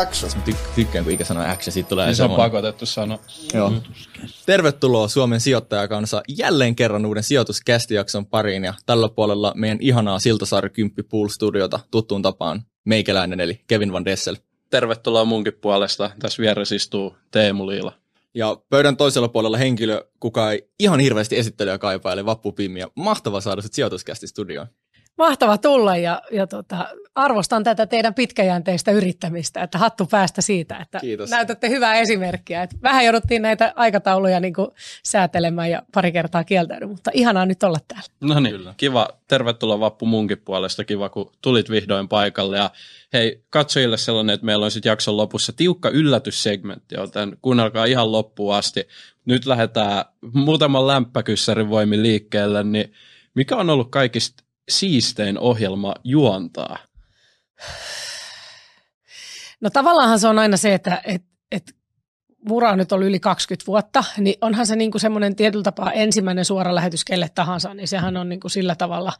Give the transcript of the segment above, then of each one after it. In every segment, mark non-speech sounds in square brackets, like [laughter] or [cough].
Action. Mä tyk- tykkään, kun ikä sanoo action, siitä tulee Niin se on semmoinen- pakotettu sana. Joo. Tervetuloa Suomen sijoittajakansa jälleen kerran uuden sijoituskästijakson pariin ja tällä puolella meidän ihanaa Siltasaari 10 Pool Studiota tuttuun tapaan meikäläinen eli Kevin Van Dessel. Tervetuloa munkin puolesta. Tässä vieressä istuu Teemu Liila. Ja pöydän toisella puolella henkilö, kuka ei ihan hirveästi esittelyä kaipaa, eli Vappu Pimmi. Ja mahtava saada sijoituskästi studioon. Mahtava tulla ja, ja tota, arvostan tätä teidän pitkäjänteistä yrittämistä, että hattu päästä siitä, että Kiitos. näytätte hyvää esimerkkiä. Että vähän jouduttiin näitä aikatauluja niin kuin säätelemään ja pari kertaa kieltäydy, mutta ihanaa nyt olla täällä. No niin, Kyllä. kiva. Tervetuloa Vappu munkin puolesta. Kiva, kun tulit vihdoin paikalle. Ja hei, katsojille sellainen, että meillä on sitten jakson lopussa tiukka yllätyssegmentti, joten kuunnelkaa ihan loppuun asti. Nyt lähdetään muutaman lämpökyssärin voimin liikkeelle, niin mikä on ollut kaikista siistein ohjelma juontaa? No tavallaanhan se on aina se, että et, et Mura on nyt ollut yli 20 vuotta, niin onhan se niinku semmoinen tietyllä tapaa ensimmäinen suora lähetys kelle tahansa, niin sehän on niinku sillä tavalla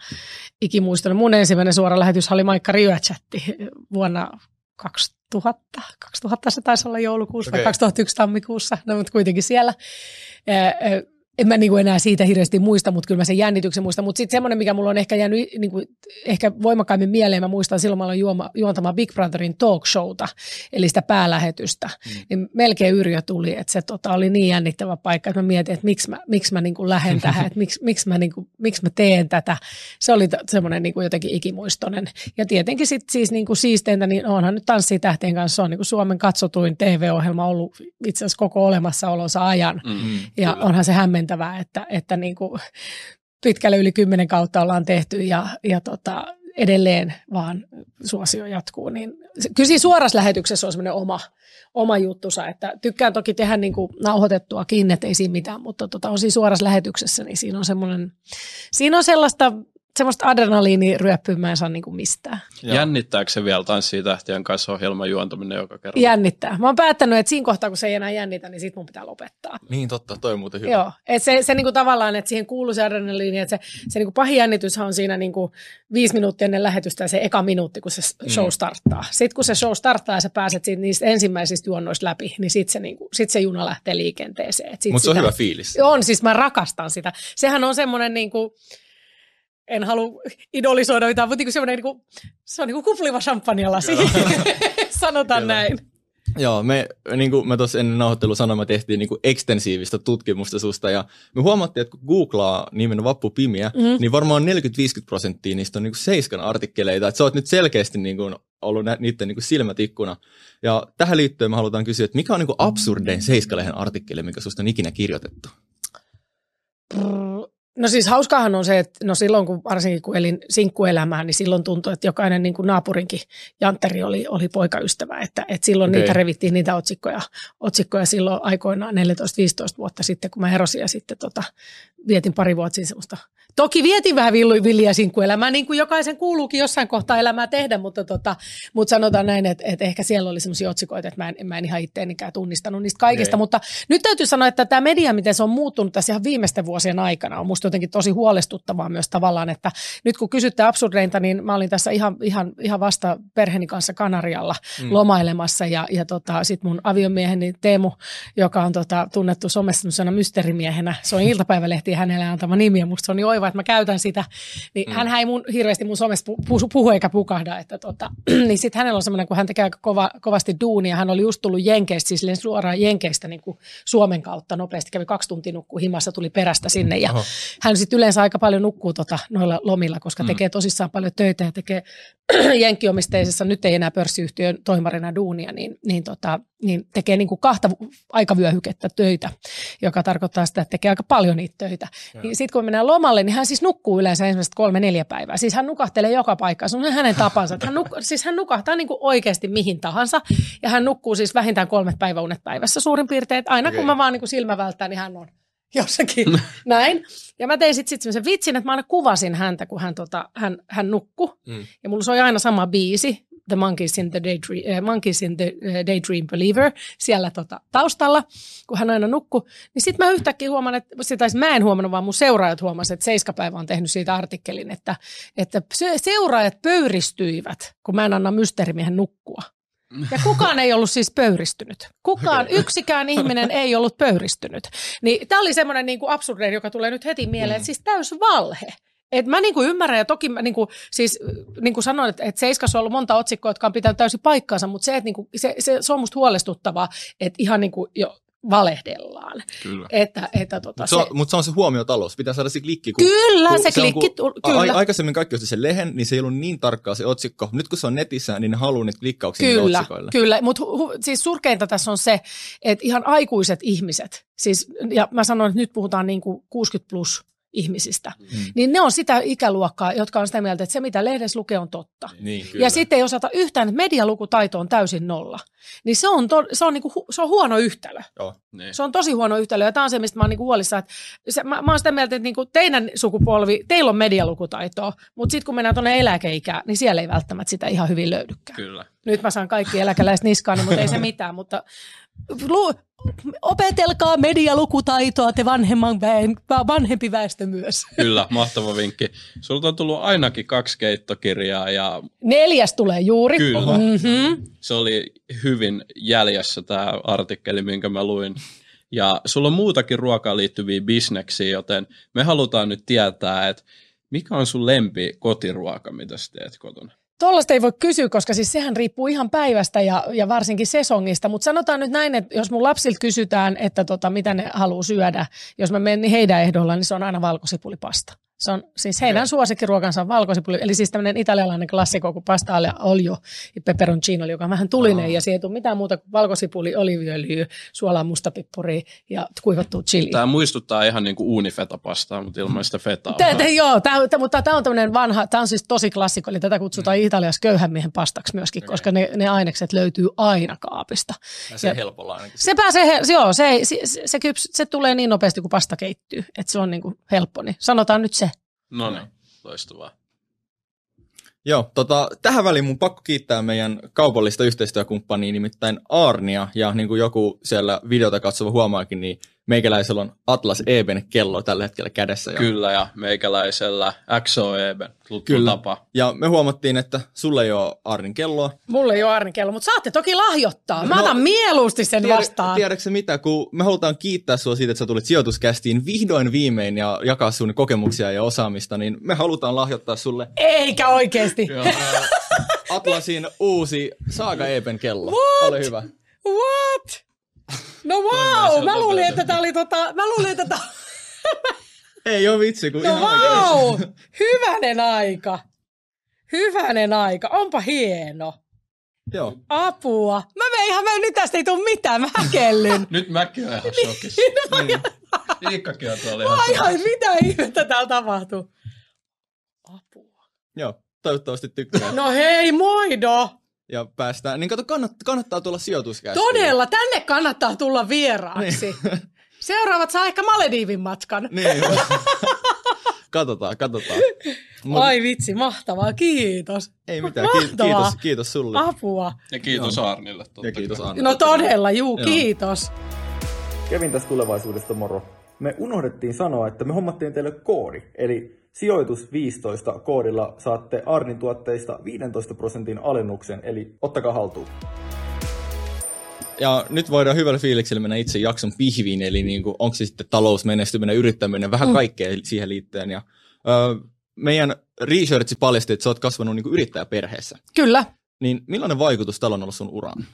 ikimuistunut. Mun ensimmäinen suora lähetys oli Maikka Ryöchatti vuonna 2000, 2000 se taisi olla joulukuussa okay. Okei. 2001 tammikuussa, no mutta kuitenkin siellä. En mä niinku enää siitä hirveästi muista, mutta kyllä mä sen jännityksen muistan. Mutta sitten semmoinen, mikä mulla on ehkä jäänyt niinku, ehkä voimakkaimmin mieleen, mä muistan silloin mä aloin juoma, juontamaan Big Brotherin talk showta, eli sitä päälähetystä. Mm. Niin melkein Yrjö tuli, että se tota, oli niin jännittävä paikka, että mä mietin, että miksi mä, miksi mä niinku lähden tähän, että miksi, miksi, mä niinku, miksi mä teen tätä. Se oli semmoinen niinku jotenkin ikimuistoinen. Ja tietenkin sit siis niinku siisteintä, niin onhan nyt Tanssii tähtien kanssa, se on niinku Suomen katsotuin TV-ohjelma ollut itse asiassa koko olemassaolonsa ajan. Mm. Ja Kyllä. onhan se hämmentävää, että, että niin kuin pitkälle yli kymmenen kautta ollaan tehty ja, ja tota, edelleen vaan suosio jatkuu. Niin, kyllä siinä suorassa lähetyksessä on semmoinen oma, oma juttusa, että tykkään toki tehdä niin kuin nauhoitettuakin, että ei siinä mitään, mutta tota, on siinä suorassa lähetyksessä, niin siinä on semmoinen, siinä on sellaista, semmoista adrenaliiniryöppyä mä en saa niin kuin mistään. Jännittääkö se vielä Tanssii tähtien kanssa ohjelman juontaminen joka kerta? Jännittää. Mä oon päättänyt, että siinä kohtaa, kun se ei enää jännitä, niin sit mun pitää lopettaa. Niin totta, toi on muuten hyvä. Joo, et se, se niinku tavallaan, että siihen kuuluu se adrenaliini, että se, se niinku pahin jännityshän on siinä niinku viisi minuuttia ennen lähetystä ja se eka minuutti, kun se show starttaa. Sitten kun se show starttaa ja sä pääset siitä niistä ensimmäisistä juonnoista läpi, niin sitten se, niinku, sit se juna lähtee liikenteeseen. Et sit Mutta se on sitä- hyvä fiilis. On, siis mä rakastan sitä. Sehän on semmoinen niinku, en halua idolisoida mitään, mutta niinku semmoinen, niinku, se on niinku kupliva champagnelasi. [laughs] Sanotaan Kyllä. näin. Joo, me, niin kuin mä tuossa ennen nauhoittelua sanoin, me tehtiin niin kuin ekstensiivistä tutkimusta susta ja me huomattiin, että kun googlaa nimen Vappu Pimiä, Mhm. mm. niin varmaan 40-50 prosenttia niistä on niin kuin Seiskan artikkeleita, että sä oot nyt selkeästi niin kuin ollut nä- niiden niin kuin silmätikkuna. Ja tähän liittyen me halutaan kysyä, että mikä on niin kuin absurdein Seiskalehen artikkeli, mikä susta on ikinä kirjoitettu? No siis hauskahan on se, että no silloin kun varsinkin kun elin sinkkuelämää, niin silloin tuntui, että jokainen niin kuin naapurinkin jantteri oli, oli poikaystävä. Että, että silloin Okei. niitä revittiin niitä otsikkoja, otsikkoja silloin aikoinaan 14-15 vuotta sitten, kun mä erosin ja sitten tota, vietin pari vuotta siinä semmoista. Toki vietin vähän villiä sinkkuelämää, niin kuin jokaisen kuuluukin jossain kohtaa elämää tehdä, mutta, tota, mutta sanotaan näin, että, että ehkä siellä oli semmoisia otsikoita, että mä en, mä en ihan itteeninkään tunnistanut niistä kaikista, Okei. mutta nyt täytyy sanoa, että tämä media, miten se on muuttunut tässä ihan viimeisten vuosien aikana, on musta jotenkin tosi huolestuttavaa myös tavallaan, että nyt kun kysytte absurdeinta, niin mä olin tässä ihan, ihan, ihan vasta perheeni kanssa Kanarialla mm. lomailemassa ja, ja tota, sitten mun aviomieheni Teemu, joka on tota, tunnettu somessa mysteerimiehenä, se on iltapäivälehti hänelle antama nimi ja musta se on niin oiva, että mä käytän sitä, niin mm. hän ei mun, hirveästi mun somessa pu- pu- puhu eikä pukahda, että tota, [clears throat] niin sitten hänellä on semmoinen, kun hän tekee aika kova, kovasti duunia, hän oli just tullut Jenkeistä, siis suoraan Jenkeistä niin kuin Suomen kautta nopeasti, kävi kaksi tuntia nukkuu himassa, tuli perästä sinne ja Oho. hän sitten yleensä aika paljon nukkuu tota, noilla lomilla, koska mm. tekee tosissaan paljon töitä ja tekee [clears throat] jenkkiomisteisessa, nyt ei enää pörssiyhtiön toimarina duunia, niin, niin, tota, niin tekee niin kuin kahta aikavyöhykettä töitä, joka tarkoittaa sitä, että tekee aika paljon niitä töitä. Niin sitten kun mennään lomalle, niin hän siis nukkuu yleensä ensimmäiset kolme neljä päivää. Siis hän nukahtelee joka paikkaan, se on hänen tapansa. Että Hän, nuk- siis hän nukahtaa niin kuin oikeasti mihin tahansa ja hän nukkuu siis vähintään kolmet päiväunet päivässä suurin piirtein. Että aina okay. kun mä vaan niin kuin silmä välttää, niin hän on jossakin [laughs] näin. Ja mä tein sitten sit semmoisen vitsin, että mä aina kuvasin häntä, kun hän, tota, hän, hän nukkui. Mm. Ja mulla soi aina sama biisi, The Monkeys in the Daydream, äh, Monkeys in the äh, Daydream Believer siellä tota, taustalla, kun hän aina nukkui. Niin sitten mä yhtäkkiä huomaan, että sitä mä en huomannut, vaan mun seuraajat huomasivat, että Seiskapäivä on tehnyt siitä artikkelin, että, että se- seuraajat pöyristyivät, kun mä en anna mysteerimiehen nukkua. Ja kukaan ei ollut siis pöyristynyt. Kukaan, yksikään ihminen ei ollut pöyristynyt. Niin tämä oli semmoinen niin absurdi, joka tulee nyt heti mieleen, että siis täys valhe. Et mä niinku ymmärrän ja toki mä niinku, siis, niinku sanoin, että, että Seiskassa on ollut monta otsikkoa, jotka on pitänyt täysin paikkaansa, mutta se, että niinku, se, se, se on musta huolestuttavaa, että ihan niinku jo valehdellaan. Kyllä. Että, että tota, Mutta se, on- mut se on se huomiotalous. Pitää saada se klikki. Kun, Kyllä, kun se on, klikki, kun tu- kyllä. a- aikaisemmin kaikki osti sen lehen, niin se ei ollut niin tarkkaa se otsikko. Nyt kun se on netissä, niin ne haluaa niitä klikkauksia Kyllä, otsikoille. kyllä. mutta hu- hu- siis surkeinta tässä on se, että ihan aikuiset ihmiset, siis, ja mä sanon, että nyt puhutaan niin kuin 60 plus ihmisistä, Mm. niin ne on sitä ikäluokkaa, jotka on sitä mieltä, että se mitä lehdessä lukee on totta. Niin, Ja sitten ei osata yhtään, että medialukutaito on täysin nolla. Niin se on, to, se on, niinku, se on huono yhtälö. Joo. Niin. Se on tosi huono yhtälö ja tämä on se, mistä mä oon niinku huolissaan. Että se, mä, mä oon sitä mieltä, että niinku teidän sukupolvi, teillä on medialukutaitoa, mutta sitten kun mennään tuonne eläkeikään, niin siellä ei välttämättä sitä ihan hyvin löydykään. Kyllä. Nyt mä saan kaikki eläkeläiset niskaani, mutta ei se mitään. Mutta lu, opetelkaa medialukutaitoa te vanhemman väen, vanhempi väestö myös. Kyllä, mahtava vinkki. Sulta on tullut ainakin kaksi keittokirjaa ja Neljäs tulee juuri. Kyllä. Mm-hmm. se oli hyvin jäljessä tämä artikkeli, minkä mä luin. Ja sulla on muutakin ruokaan liittyviä bisneksiä, joten me halutaan nyt tietää, että mikä on sun lempi kotiruoka, mitä sä teet kotona? Tuollaista ei voi kysyä, koska siis sehän riippuu ihan päivästä ja, ja varsinkin sesongista. Mutta sanotaan nyt näin, että jos mun lapsilta kysytään, että tota, mitä ne haluaa syödä, jos mä menen heidän ehdolla, niin se on aina valkosipulipasta. Se on siis heidän suosikkiruokansa on valkosipuli, eli siis tämmöinen italialainen klassikko kuin pasta alle olio ja peperoncino, joka on vähän tulinen Aa. ja siihen ei tule mitään muuta kuin valkosipuli, oliviöljyä, suolaa, mustapippuri ja kuivattua chili. Tämä muistuttaa ihan niin kuin uunifetapastaa, mutta ilman sitä fetaa. Tää, tää, joo, tää, tää, mutta tämä on tämmöinen vanha, tämä on siis tosi klassikko, eli tätä kutsutaan Italiassa köyhän miehen pastaksi myöskin, okay. koska ne, ne ainekset löytyy aina kaapista. Se Ja- helpolla ainakin. Se pääsee, joo, se, se, se, se, kyps, se tulee niin nopeasti, kun pasta keittyy, että se on niin kuin helppo, niin sanotaan nyt se. No niin, loistavaa. Joo, tota, tähän väliin mun pakko kiittää meidän kaupallista yhteistyökumppania, nimittäin Arnia, ja niin kuin joku siellä videota katsova huomaakin, niin meikäläisellä on Atlas Eben kello tällä hetkellä kädessä. Ja, Kyllä, ja meikäläisellä XOEB, tuttu Kyllä. tapa. ja me huomattiin, että sulla ei ole Arnin kelloa. Mulle ei ole Arni kello, mutta saatte toki lahjoittaa. Mä No, otan mieluusti sen vastaan. Tiedätkö mitä, kun me halutaan kiittää sua siitä, että sä tulit sijoituskästiin vihdoin viimein ja jakaa sun kokemuksia ja osaamista, niin me halutaan lahjoittaa sulle Eikä oikeasti. Atlasin uusi Saaga Eben kello. What? Ole hyvä. What? No wow, mä luulin, että tämä oli tota, mä luulin, että tää, Ei ole vitsi, kun no ihan wow, hyvänen aika. Hyvänen aika, onpa hieno. Joo. Apua. Mä menen ihan, mä, nyt tästä ei tule mitään, mä häkellyn. [laughs] Nyt mäkin olen ihan shokissa. Niin. [laughs] Iikkakin on tuolla ihan ai, mitä ihmettä täällä tapahtuu? Apua. Joo, toivottavasti tykkää. No hei, moido. Ja päästään, niin kato, kannattaa, kannattaa tulla sijoituskästiin. Todella, tänne kannattaa tulla vieraaksi. [laughs] Seuraavat saa ehkä Malediivin matkan. Niin. [laughs] katsotaan, katsotaan. Mut Ai vitsi, mahtavaa, kiitos. ei mitään, ki- mahtavaa. kiitos, kiitos sulle. Apua. Ja kiitos Arnille. totta Ja kiitos kai. Anna. No todella, juu, Joo. kiitos. Kevin tässä tulevaisuudesta moro. Me unohdettiin sanoa, että me hommattiin teille koodi, eli sijoitus 15 koodilla saatte Arnin tuotteista 15 prosentin alennuksen, eli ottakaa haltuun. Ja nyt voidaan hyvällä fiiliksellä mennä itse jakson pihviin, eli niin kuin, onko se sitten talousmenestyminen, yrittäminen, vähän kaikkea siihen liittyen. Ja, ö, meidän researchi paljasti, että sä oot kasvanut niin kuin yrittäjäperheessä. Kyllä. Niin millainen vaikutus tällä on ollut sun uraan?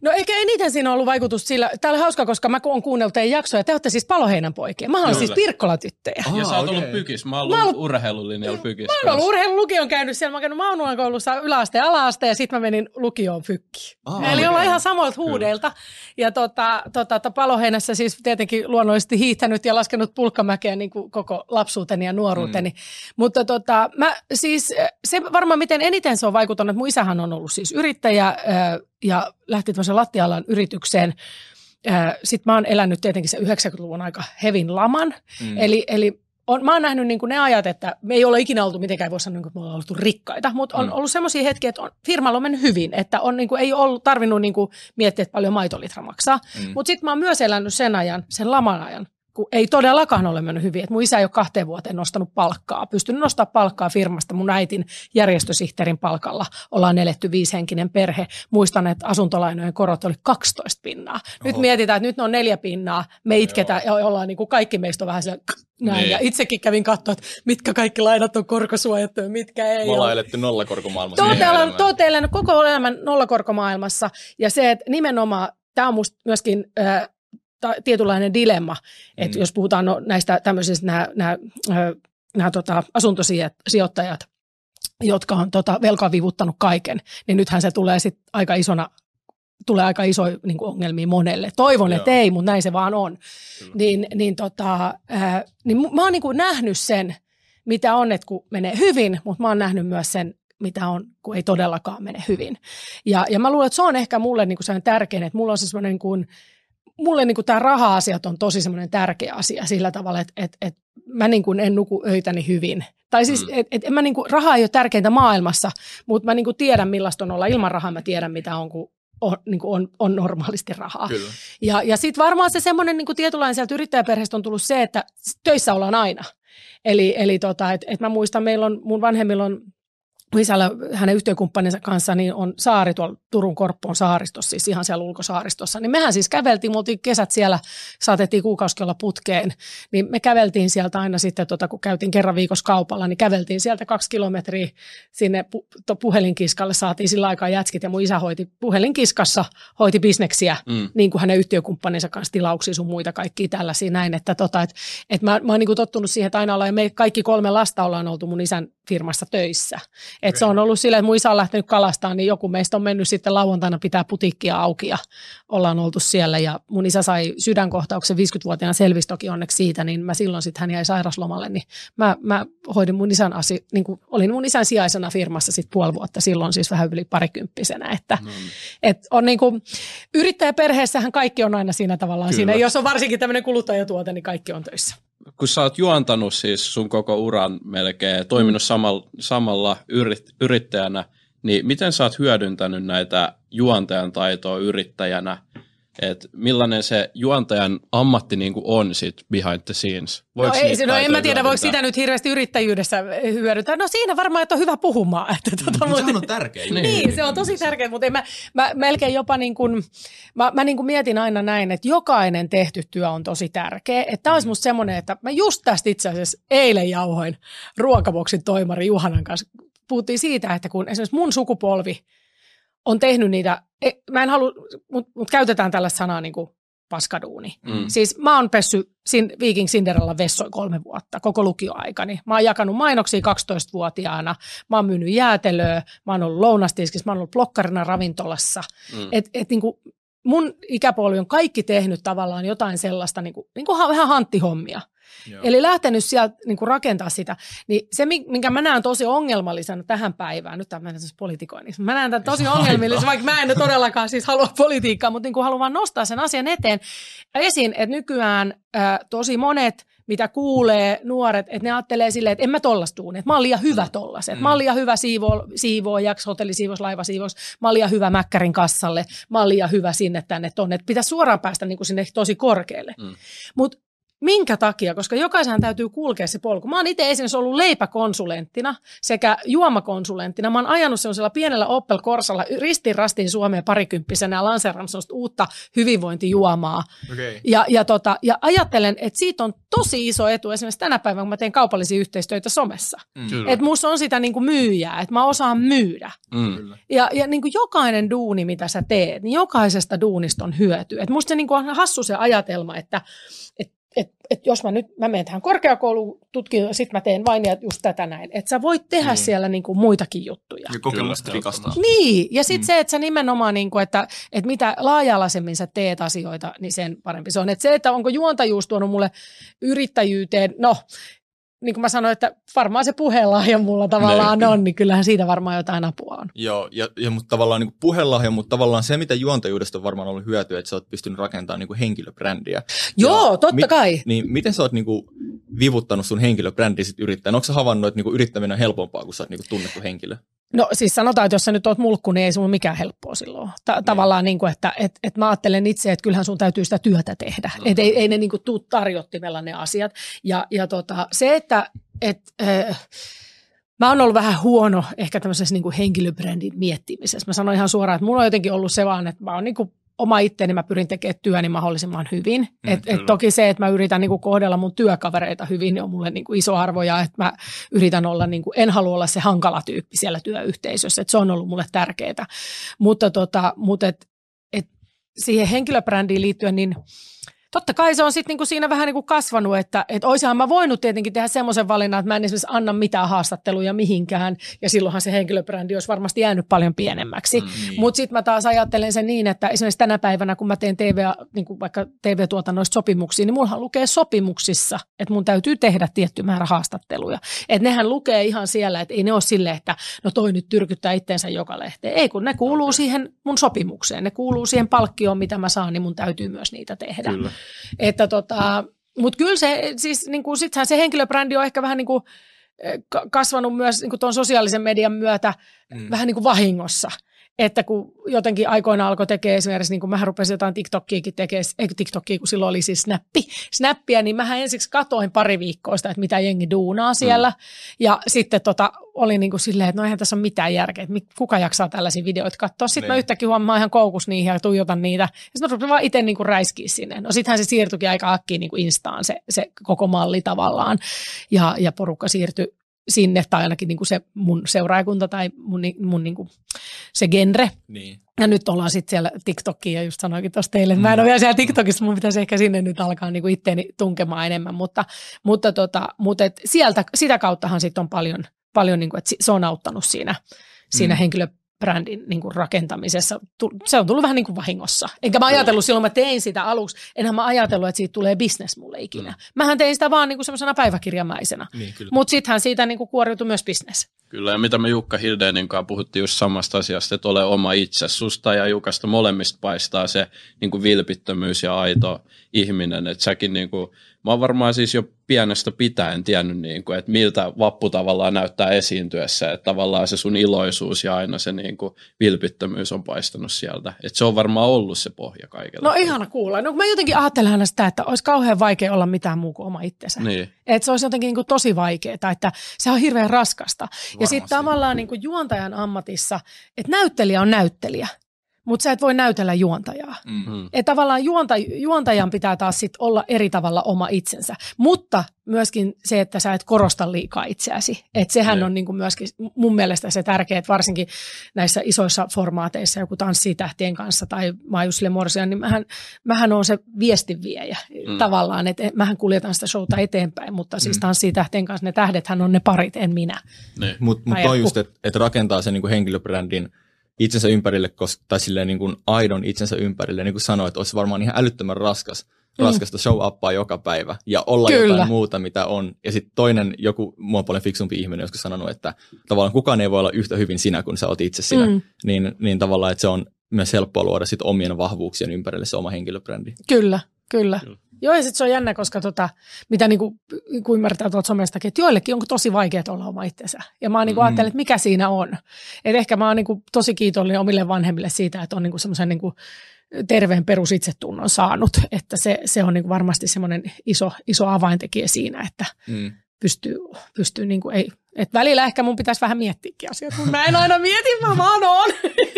No eikä eniten siinä ollut vaikutusta sillä, tämä oli hauska, koska mä oon kuunnellut teidän jaksoja, te olette siis Paloheinän poikia. Mä oon Kyllä. siis Pirkkola-tyttöjä. Ja sä oot okei. ollut pykis. Mä oon Mä ollut ollut- urheilulinjalla pykis. Mä oon ollut urheilulukion käynyt siellä, mä oon käynyt Maunuan koulussa yläaste ja alaaste ja sitten mä menin lukioon fykkiin. Aa, Eli okei. ollaan ihan samoilta huudeilta. Ja tota, tota, tota, Paloheinässä siis tietenkin luonnollisesti hiihtänyt ja laskenut pulkkamäkeä niin kuin koko lapsuuteni ja nuoruuteni. Mm. Mutta tota, mä siis, se varmaan miten eniten se on vaikuttanut, että mun isähän on ollut siis yrittäjä ja lähti tämmöisen lattialan yritykseen. Sitten mä oon elänyt tietenkin se 90-luvun aika hevin laman. Mm. Eli, eli on, mä oon nähnyt niin ne ajat, että me ei ole ikinä oltu mitenkään, voi sanoa, että me ollaan oltu rikkaita, mutta on Mm. ollut semmoisia hetkiä, että on, firmalla on mennyt hyvin, että on, niin kuin, ei ollut tarvinnut niin kuin, miettiä, että paljon maitolitra maksaa. Mm. Mutta sitten mä oon myös elänyt sen ajan, sen laman ajan, kun ei todellakaan ole mennyt hyvin. että mun isä ei ole kahteen vuoteen nostanut palkkaa. Pystynyt nostaa palkkaa firmasta. Mun äitin järjestösihteerin palkalla ollaan eletty viishenkinen perhe. Muistan, että asuntolainojen korot oli 12 pinnaa. Nyt Oho. mietitään, että nyt ne on neljä pinnaa. Me itketään ja ollaan niin kuin kaikki meistä on vähän siellä näin. Niin. Ja itsekin kävin katsoa, että mitkä kaikki lainat on korkosuojattuja, mitkä ei. Me ollaan Ja- eletty nollakorkomaailmassa. te olette elänyt koko elämän nollakorkomaailmassa ja se, että nimenomaan tämä on musta myöskin äh, ta, tietynlainen dilemma, että Mm. jos puhutaan no, näistä tämmöisistä nämä, nämä, nämä tota, asuntosijoittajat, jotka on tota, velkaa vivuttanut kaiken, niin nythän se tulee sit aika isona tulee aika isoja niin kuin ongelmia monelle. Toivon, Joo. että ei, mutta näin se vaan on. Kyllä. Niin, niin, tota, ää, niin mä oon niin kuin nähnyt sen, mitä on, että kun menee hyvin, mutta mä oon nähnyt myös sen, mitä on, kun ei todellakaan mene hyvin. Ja, ja mä luulen, että se on ehkä mulle niin kuin sellainen tärkein, että mulla on se semmoinen niin kuin, mulle niin tämä raha-asiat on tosi semmoinen tärkeä asia sillä tavalla, että, että, että mä niin kuin en nuku öitäni hyvin. Tai siis, Mm. että et, en mä niin kuin, raha ei ole tärkeintä maailmassa, mutta mä niin kuin tiedän, millaista on olla ilman rahaa, mä tiedän, mitä on, kun on, niin kuin on, on normaalisti rahaa. Kyllä. Ja, ja sitten varmaan se semmoinen niin tietynlainen sieltä yrittäjäperheestä on tullut se, että töissä ollaan aina. Eli, eli tota, että et mä muistan, meillä on, mun vanhemmilla on isällä hänen yhtiökumppaninsa kanssa niin on saari tuolla Turun Korppoon saaristossa, siis ihan siellä ulkosaaristossa. Niin mehän siis käveltiin, me oltiin kesät siellä, saatettiin kuukausi olla putkeen, niin me käveltiin sieltä aina sitten, tota, kun käytiin kerran viikossa kaupalla, niin käveltiin sieltä kaksi kilometriä sinne pu- puhelinkiskalle, saatiin sillä aikaa jätskit ja mun isä hoiti puhelinkiskassa, hoiti bisneksiä, Mm. niin kuin hänen yhtiökumppaninsa kanssa tilauksia sun muita kaikkia tällaisia näin, että tota, et, et mä, mä oon niin tottunut siihen, että aina ollaan, ja me kaikki kolme lasta ollaan oltu mun isän firmassa töissä. Et se on ollut silleen, että mun isä on lähtenyt kalastamaan, niin joku meistä on mennyt sitten lauantaina pitää putiikkia auki ja ollaan oltu siellä ja mun isä sai sydänkohtauksen 50-vuotiaana selvisi toki onneksi siitä, niin mä silloin sitten hän jäi sairaslomalle, niin mä, mä hoidin mun isän asi, niin kuin, olin mun isän sijaisena firmassa sitten puoli vuotta silloin siis vähän yli parikymppisenä, että No, niin. et on niin kuin, yrittäjäperheessähän kaikki on aina siinä tavallaan Kyllä. siinä. Jos on varsinkin tämmöinen kuluttajatuote, niin kaikki on töissä. Kun sä oot juontanut siis sun koko uran melkein, toiminut samalla, samalla yrit, yrittäjänä, niin miten sä oot hyödyntänyt näitä juontajan taitoa yrittäjänä? Et millainen se juontajan ammatti niin kuin on sit behind the scenes? No, Voiko ei, niitä no en mä tiedä, voiko hyödyntää? sitä nyt hirveästi yrittäjyydessä hyödyntää. No siinä varmaan, että on hyvä puhumaan. Että tota, Mutta mutta- sehän on tärkeä juttu. Niin, se on tosi tärkeää, mutta en mä, mä melkein jopa niin kuin, mä, mä niin kuin mietin aina näin, että jokainen tehty työ on tosi tärkeä. Että tämä olisi musta semmoinen, että mä just tästä itse asiassa eilen jauhoin ruokaboksin toimari Juhanan kanssa. Puhuttiin siitä, että kun esimerkiksi mun sukupolvi on tehnyt niitä, e- mä en halua, mutta mut käytetään tällaista sanaa niin kuin paskaduuni. Mm. Siis mä oon pessy sin, Viking Cinderella vessoi kolme vuotta, koko lukioaikani. Mä oon jakanut mainoksia 12-vuotiaana, mä oon myynyt jäätelöä, mä oon ollut lounastiskissä, mä oon ollut blokkarina ravintolassa. Mm. Et, et niinku, mun ikäpolvi on kaikki tehnyt tavallaan jotain sellaista, niinku, niinku ha- vähän hanttihommia. Joo. Eli lähtenyt sieltä niin kuin rakentaa sitä. Niin se, mi- minkä mä näen tosi ongelmallisena tähän päivään, nyt tämä mennään siis politikoinniksi, mä näen tämän tosi ongelmallisena, vaikka mä en todellakaan siis halua politiikkaa, mutta niin kuin haluan vaan nostaa sen asian eteen esiin, että nykyään ää, tosi monet, mitä kuulee nuoret, että ne ajattelee silleen, että en mä tollas tuuni, että mä oon liian hyvä tollas, että mä oon liian hyvä siivo, siivoojaksi, hotellisiivous, laivasiivous, mä oon liian hyvä mäkkärin kassalle, mä oon liian hyvä sinne tänne tonne, että pitäisi suoraan päästä niin kuin sinne tosi korkealle. Mm. Mutta Minkä takia? Koska jokaisen täytyy kulkea se polku. Mä oon itse esimerkiksi ollut leipäkonsulenttina sekä juomakonsulenttina. Mä oon ajanut sellaisella pienellä Opel Corsalla ristiin rastiin Suomeen parikymppisenä ja lanseerannut sellaista uutta hyvinvointijuomaa. Okei. Ja, ja, tota, ja ajattelen, että siitä on tosi iso etu esimerkiksi tänä päivänä, kun mä teen kaupallisia yhteistyötä somessa. Mm. Että musta on sitä niin kuin myyjää, että mä osaan myydä. Mm. Ja, ja niin kuin jokainen duuni, mitä sä teet, niin jokaisesta duunista on hyöty. Et musta se niin kuin on hassu se ajatelma, että et, et, et jos mä nyt, mä menen tähän korkeakouluun tutkimaan, sit mä teen vain ja just tätä näin. Että sä voit tehdä Niin. siellä niin kuin muitakin juttuja. Ja kokemusta rikastaa. Niin, ja sitten Mm. se, että sä nimenomaan, niin kuin, että, että mitä laaja-alaisemmin sä teet asioita, niin sen parempi se on. Että se, että onko juontajuus tuonut mulle yrittäjyyteen, no, niin kuin mä sanoin, että varmaan se puheenlahja mulla tavallaan Niin. on, niin kyllähän siitä varmaan jotain apua on. Joo, ja, ja mutta tavallaan niin puhelahja, mutta tavallaan se, mitä juontajuudesta on varmaan ollut hyötyä, että sä oot pystynyt rakentamaan niin henkilöbrändiä. Joo, totta mi- kai. Niin miten sä oot niin vivuttanut sun henkilöbrändi sit yrittäjän? Onko sä havainnut, että niin yrittäminen on helpompaa, kun sä oot niin tunnettu henkilö? No siis sanotaan, että jos sä nyt oot mulkku, niin ei sun ole mikään helppoa silloin. Ta- tavallaan niin kuin, että et, et mä ajattelen itse, että kyllähän sun täytyy sitä työtä tehdä. Mm. Että ei, ei ne niin kuin tuu tarjottimella ne asiat. Ja, ja tota, se, että et, äh, mä oon ollut vähän huono ehkä tämmöisessä niin kuin henkilöbrändin miettimisessä. Mä sanoin ihan suoraan, että mulla on jotenkin ollut se vaan, että mä oon niin kuin oma itteeni mä pyrin tekemään työni mahdollisimman hyvin. Mm, et, et toki se, että mä yritän niinku kohdella mun työkavereita hyvin, niin on mulle niinku iso arvo ja että mä yritän olla, niinku, en halua olla se hankala tyyppi siellä työyhteisössä, että se on ollut mulle tärkeää. Mutta, tota, mutta et, et siihen henkilöbrändiin liittyen, niin totta kai se on sitten niinku siinä vähän niinku kasvanut, että et oishan mä voinut tietenkin tehdä semmoisen valinnan, että mä en esimerkiksi anna mitään haastatteluja mihinkään, ja silloinhan se henkilöbrändi olisi varmasti jäänyt paljon pienemmäksi. Mm, niin. Mutta sitten mä taas ajattelen sen niin, että esimerkiksi tänä päivänä, kun mä teen TV, niinku vaikka TV-tuotannoista sopimuksia, niin mullahan lukee sopimuksissa, että mun täytyy tehdä tietty määrä haastatteluja. Että nehän lukee ihan siellä, että ei ne ole silleen, että no toi nyt tyrkyttää itteensä joka lehteen. Ei, kun ne kuuluu siihen mun sopimukseen, ne kuuluu siihen palkkioon, mitä mä saan, niin mun täytyy myös niitä tehdä. Kyllä. Että tota, mutta kyllä se, siis niin kuin, sittenhän se henkilöbrändi on ehkä vähän niin kuin, kasvanut myös niin kuin tuon sosiaalisen median myötä mm. vähän niin kuin vahingossa että kun jotenkin aikoina alkoi tekemään esimerkiksi, niin kun mä rupesin jotain TikTokiakin tekemään, eikö TikTokia, kun silloin oli siis snappi, snappia, niin mä ensiksi katoin pari viikkoa sitä, että mitä jengi duunaa siellä. Mm. Ja sitten tota, oli niin kuin silleen, että no eihän tässä ole mitään järkeä, että kuka jaksaa tällaisia videoita katsoa. Sitten niin. mä yhtäkkiä huomaan, ihan koukus niihin ja tuijotan niitä. Ja sitten mä rupesin vaan itse niin kuin räiskiä sinne. No sittenhän se siirtyikin aika äkkiä niin kuin Instaan se, se koko malli tavallaan. Ja, ja porukka siirtyi sinne, tai ainakin niin kuin se mun seuraajakunta tai mun, mun niin kuin se genre. Niin. Ja nyt ollaan sitten siellä TikTokiin, ja just sanoinkin tuossa teille, että mä en ole vielä siellä TikTokissa, mun pitäisi ehkä sinne nyt alkaa niin kuin itteeni tunkemaan enemmän, mutta, mutta, tota, mutta et sieltä, sitä kauttahan sitten on paljon, paljon niin kuin, että se on auttanut siinä, siinä mm. henkilö, brändin niin kuin rakentamisessa. Se on tullut vähän niin kuin vahingossa. Enkä mä ajatellut silloin, mä tein sitä aluksi, enhän mä ajatellut, että siitä tulee business mulle ikinä. Mm. Mähän tein sitä vaan niin kuin semmoisena päiväkirjamaisena. Niin, Mutta sittenhän siitä niin kuin kuoriutui myös business. Kyllä, ja mitä me Jukka Hildeenin kanssa puhuttiin just samasta asiasta, että ole oma itse. Susta ja Jukasta molemmista paistaa se niin kuin vilpittömyys ja aito ihminen. Että säkin niin kuin, mä oon varmaan siis jo pienestä pitäen tiennyt, niin kuin, että miltä vappu tavallaan näyttää esiintyessä, että tavallaan se sun iloisuus ja aina se niin kuin, vilpittömyys on paistanut sieltä. Että se on varmaan ollut se pohja kaikille. No ihana kuulla. No mä jotenkin ajattelen aina sitä, että olisi kauhean vaikea olla mitään muu kuin oma itsensä. Niin. Että se olisi jotenkin niin kuin tosi vaikeaa, että se on hirveän raskasta. Ja sitten tavallaan niin kuin juontajan ammatissa, että näyttelijä on näyttelijä mutta sä et voi näytellä juontajaa. Mm-hmm. Et tavallaan juonta, juontajan pitää taas sit olla eri tavalla oma itsensä, mutta myöskin se, että sä et korosta liikaa itseäsi. Et sehän mm. on niinku myöskin mun mielestä se tärkeä, että varsinkin näissä isoissa formaateissa, joku tanssii tähtien kanssa tai Maajusle Morsian, niin mähän, mähän on se viestinviejä mm. tavallaan, että mähän kuljetan sitä showta eteenpäin, mutta siis mm. tanssii tähtien kanssa ne tähdethän on ne parit, en minä. Mutta mut on just, että et rakentaa sen niinku henkilöbrändin – itsensä ympärille, koska, tai silleen niin kuin aidon itsensä ympärille, niin kuin sanoit, että olisi varmaan ihan älyttömän raskas, mm. raskasta show uppaa joka päivä ja olla Kyllä. jotain muuta, mitä on. Ja sitten toinen, joku mua paljon fiksumpi ihminen joskus sanonut, että tavallaan kukaan ei voi olla yhtä hyvin sinä kuin sä oot itse sinä. Mm. Niin, niin tavallaan, että se on myös helppoa luoda sit omien vahvuuksien ympärille se oma henkilöbrändi. Kyllä, kyllä. kyllä. Joo, ja sitten se on jännä, koska tota, mitä niinku, kun ymmärtää tuolta somestakin, että joillekin on tosi vaikea olla oma itsensä. Ja mä niinku mm. ajattelen, että mikä siinä on. Et ehkä mä oon niinku tosi kiitollinen omille vanhemmille siitä, että on niinku semmoisen niinku terveen perusitsetunnon saanut. Että se, se on niinku varmasti semmoinen iso, iso avaintekijä siinä, että mm. pystyy, pystyy niinku, ei, et välillä ehkä mun pitäisi vähän miettiäkin asioita, mutta mä en aina mieti, mä [laughs] vaan oon.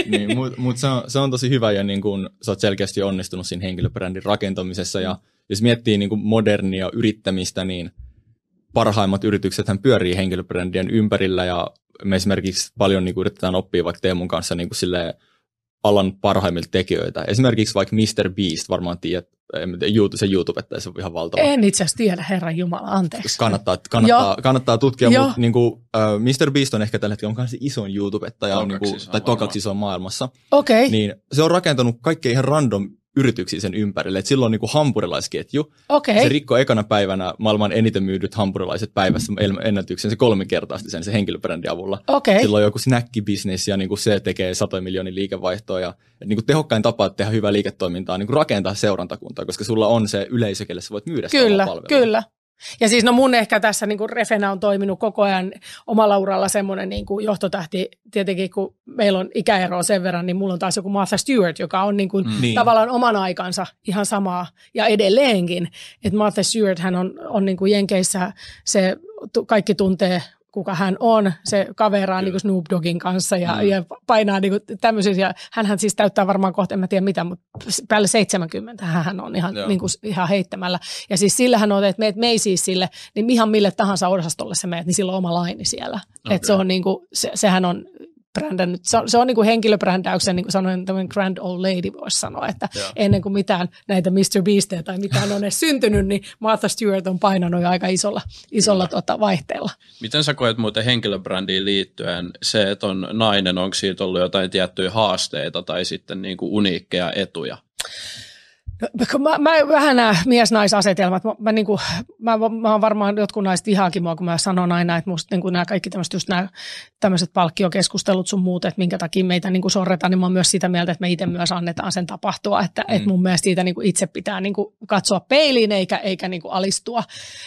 niin, mutta mut se, on, se on tosi hyvä ja niin kun, sä oot selkeästi onnistunut siinä henkilöbrändin rakentamisessa ja mm jos miettii niin kuin modernia yrittämistä, niin parhaimmat yritykset pyörii henkilöbrändien ympärillä ja me esimerkiksi paljon niin kuin yritetään oppia vaikka Teemun kanssa niin kuin silleen, alan parhaimmilta tekijöitä. Esimerkiksi vaikka Mr. Beast, varmaan tiedät, se YouTubetta, se on ihan valtava. En itse asiassa tiedä, herran Jumala, anteeksi. Kannattaa, kannattaa, kannattaa tutkia, mutta niin kuin, uh, Mr. Beast on ehkä tällä hetkellä on se isoin YouTubettaja, niin kuin, tai tokaksi iso maailmassa. Okei. Okay. Niin se on rakentanut kaikkea ihan random yrityksiä sen ympärille. Et silloin on niin hampurilaisketju. Okay. Se rikkoi ekana päivänä maailman eniten myydyt hampurilaiset päivässä ennätyksen. Se kolme kertaa sen, se henkilöbrändin avulla. Okay. Silloin on joku snackibisnes ja niin kuin se tekee satoja miljoonia liikevaihtoa. Ja, niin kuin tehokkain tapa tehdä hyvää liiketoimintaa on niin kuin rakentaa seurantakuntaa, koska sulla on se yleisö, kelle sä voit myydä Kyllä, kyllä. Ja siis no mun ehkä tässä niin refenä on toiminut koko ajan omalla uralla semmoinen niin johtotähti, tietenkin kun meillä on ikäeroa sen verran, niin mulla on taas joku Martha Stewart, joka on niin kuin Niin. tavallaan oman aikansa ihan samaa ja edelleenkin. Että Martha Stewart hän on, on niin kuin Jenkeissä, se kaikki tuntee kuka hän on, se kaveraa niin Snoop Doggin kanssa ja, mm. ja painaa niin tämmöisiä. Ja hänhän siis täyttää varmaan kohta, en mä tiedä mitä, mutta päälle 70 hän on ihan, Joo. niin kuin, ihan heittämällä. Ja siis sillähän on, että meet me siis sille, niin ihan mille tahansa osastolle sä meet, niin sillä on oma laini siellä. Okay. Että se on niin kuin, se, sehän on brändännyt, se on, se on niin kuin henkilöbrändäyksen, niin kuin sanoin, tämmöinen grand old lady voisi sanoa, että Joo. ennen kuin mitään näitä Mr. Beastejä tai mitään on edes syntynyt, niin Martha Stewart on painanut jo aika isolla, isolla tota, vaihteella. Miten sä koet muuten henkilöbrändiin liittyen se, että on nainen, onko siitä ollut jotain tiettyjä haasteita tai sitten niin kuin uniikkeja etuja? No, kun Mä, mä vähän nämä mies-naisasetelmat, mä, mä, niin kuin, mä, mä oon varmaan jotkut naiset vihaakin mua, kun mä sanon aina, että musta niin kuin nämä kaikki tämmöiset just nämä tämmöiset palkkiokeskustelut sun muut, että minkä takia meitä niin kuin sorretaan, niin mä oon myös sitä mieltä, että me itse myös annetaan sen tapahtua, että, mm. että mun mielestä siitä niin kuin itse pitää niin kuin katsoa peiliin eikä, eikä niin kuin alistua.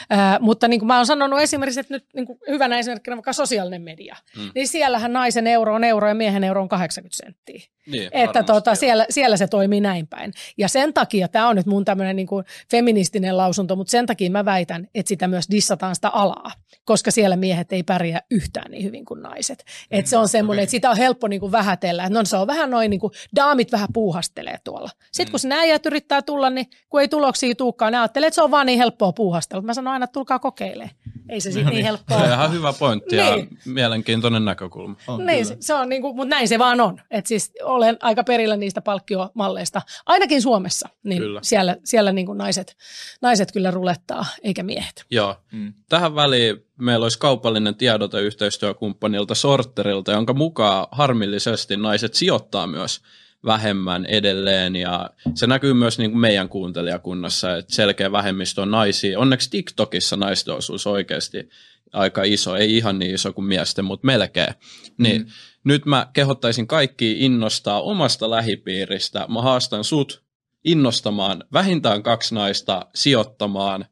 Ää, mutta niin kuin mä oon sanonut esimerkiksi, että nyt niin kuin hyvänä esimerkkinä vaikka sosiaalinen media, mm. niin siellähän naisen euro on euro ja miehen euro on 80 senttiä. Niin, Että varmasti, tota, siellä, siellä se toimii näin päin. Ja sen takia, tämä on nyt mun tämmöinen niin feministinen lausunto, mutta sen takia mä väitän, että sitä myös dissataan sitä alaa, koska siellä miehet ei pärjää yhtään niin hyvin kuin naiset. Että se on semmoinen, että sitä on helppo niin kuin vähätellä. Että no se on vähän noin, niin kuin daamit vähän puuhastelee tuolla. Sitten kun sinä äijät yrittää tulla, niin kun ei tuloksia tuukaan, ne ajattelee, että se on vaan niin helppoa puuhastella. Mä sanon aina, että tulkaa kokeilemaan. Ei se sitten niin helppoa Se on ihan hyvä pointti ja Niin. mielenkiintoinen näkökulma. On, Niin, kyllä. se, on niinku, mutta näin se vaan on. Et siis olen aika perillä niistä palkkiomalleista, ainakin Suomessa, niin Kyllä. siellä, siellä niinku naiset, naiset kyllä rulettaa, eikä miehet. Joo. Mm. Tähän väliin meillä olisi kaupallinen tiedote yhteistyökumppanilta Sorterilta, jonka mukaan harmillisesti naiset sijoittaa myös vähemmän edelleen ja se näkyy myös niin kuin meidän kuuntelijakunnassa, että selkeä vähemmistö on naisia. Onneksi TikTokissa naisten osuus oikeasti aika iso, ei ihan niin iso kuin miesten, mutta melkein. Niin mm. nyt mä kehottaisin kaikki innostaa omasta lähipiiristä. Mä haastan sut innostamaan vähintään kaksi naista sijoittamaan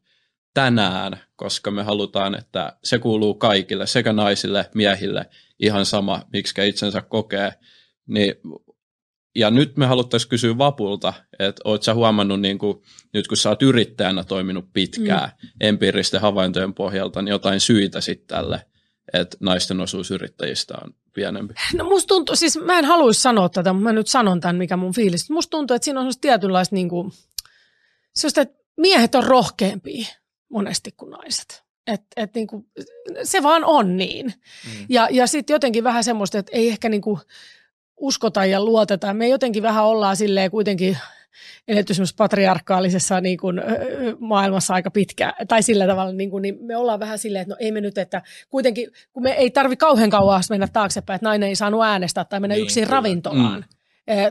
tänään, koska me halutaan, että se kuuluu kaikille, sekä naisille, miehille, ihan sama, miksi itsensä kokee. Niin, ja nyt me haluttaisiin kysyä Vapulta, että oot sä huomannut, niin kuin, nyt kun sä oot yrittäjänä toiminut pitkään mm. empiiristen havaintojen pohjalta, niin jotain syitä sitten tälle, että naisten osuus yrittäjistä on pienempi. No musta tuntuu, siis mä en haluaisi sanoa tätä, mutta mä nyt sanon tämän, mikä mun fiilis. Musta tuntuu, että siinä on semmoista tietynlaista niinku, semmoista, että miehet on rohkeampia monesti kuin naiset. Et, et niinku, se vaan on niin. Mm. Ja, ja sitten jotenkin vähän semmoista, että ei ehkä niinku uskota ja luoteta. Me jotenkin vähän ollaan silleen kuitenkin eletty semmoisessa patriarkaalisessa niin kuin, maailmassa aika pitkään, tai sillä tavalla, niin, kuin, niin me ollaan vähän silleen, että no ei me nyt, että kuitenkin, kun me ei tarvi kauhean kauan mennä taaksepäin, että nainen ei saanut äänestää tai mennä niin, yksin kyllä. ravintolaan. Mm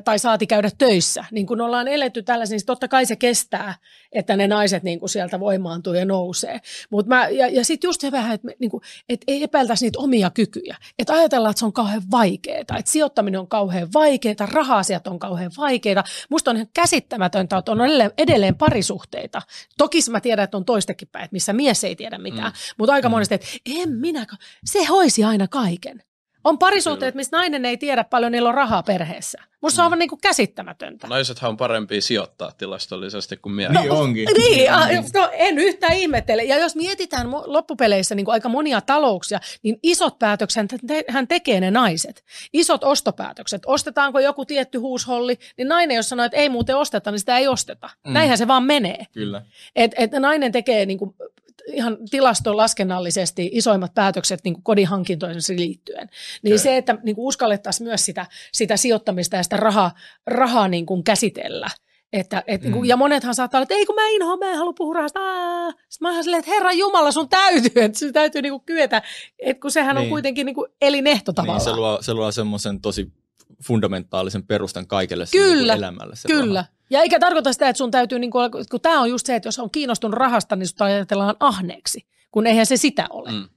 tai saati käydä töissä. Niin kun ollaan eletty tällaisen, niin totta kai se kestää, että ne naiset niin kuin sieltä voimaantuu ja nousee. Mut mä, ja ja sitten just se vähän, että, niin kuin, että ei epäiltäisi niitä omia kykyjä. Että ajatellaan, että se on kauhean vaikeaa, että sijoittaminen on kauhean vaikeaa, raha-asiat on kauhean vaikeita. Musta on ihan käsittämätöntä, että on edelleen, edelleen parisuhteita. Toki mä tiedän, että on toistekin päin, että missä mies ei tiedä mitään. Mm. Mutta aika mm. monesti, että en minä, se hoisi aina kaiken. On parisuhteet, missä nainen ei tiedä paljon, niillä on rahaa perheessä. Musta se on aivan niin kuin käsittämätöntä. Naisethan on parempia sijoittaa tilastollisesti kuin miehet. Niin onkin. Niin, a, no, en yhtään ihmettele. Ja jos mietitään loppupeleissä niin kuin aika monia talouksia, niin isot päätökset hän tekee ne naiset. Isot ostopäätökset. Ostetaanko joku tietty huusholli, niin nainen jos sanoo, että ei muuten osteta, niin sitä ei osteta. Mm. Näinhän se vaan menee. Kyllä. Et, et nainen tekee niin kuin, ihan tilaston laskennallisesti isoimmat päätökset niin kuin kodin hankintoihin liittyen. Niin Okei. se, että niin kuin uskallettaisiin myös sitä, sitä sijoittamista ja sitä rahaa, rahaa niin kuin käsitellä. Että, et, mm. ja monethan saattaa olla, että ei kun mä inhoan, mä en halua puhua rahasta. Sitten mä oon silleen, että herra Jumala, sun täytyy, että sun täytyy niinku kyetä, että kun sehän on Niin. kuitenkin niinku elinehto tavallaan. Niin, se luo, se luo semmoisen tosi fundamentaalisen perustan kaikelle Kyllä, niin elämälle. Se Kyllä. raha. Ja eikä tarkoita sitä, että sun täytyy, niin kuin, kun tämä on just se, että jos on kiinnostunut rahasta, niin sut ajatellaan ahneeksi, kun eihän se sitä ole. Mm.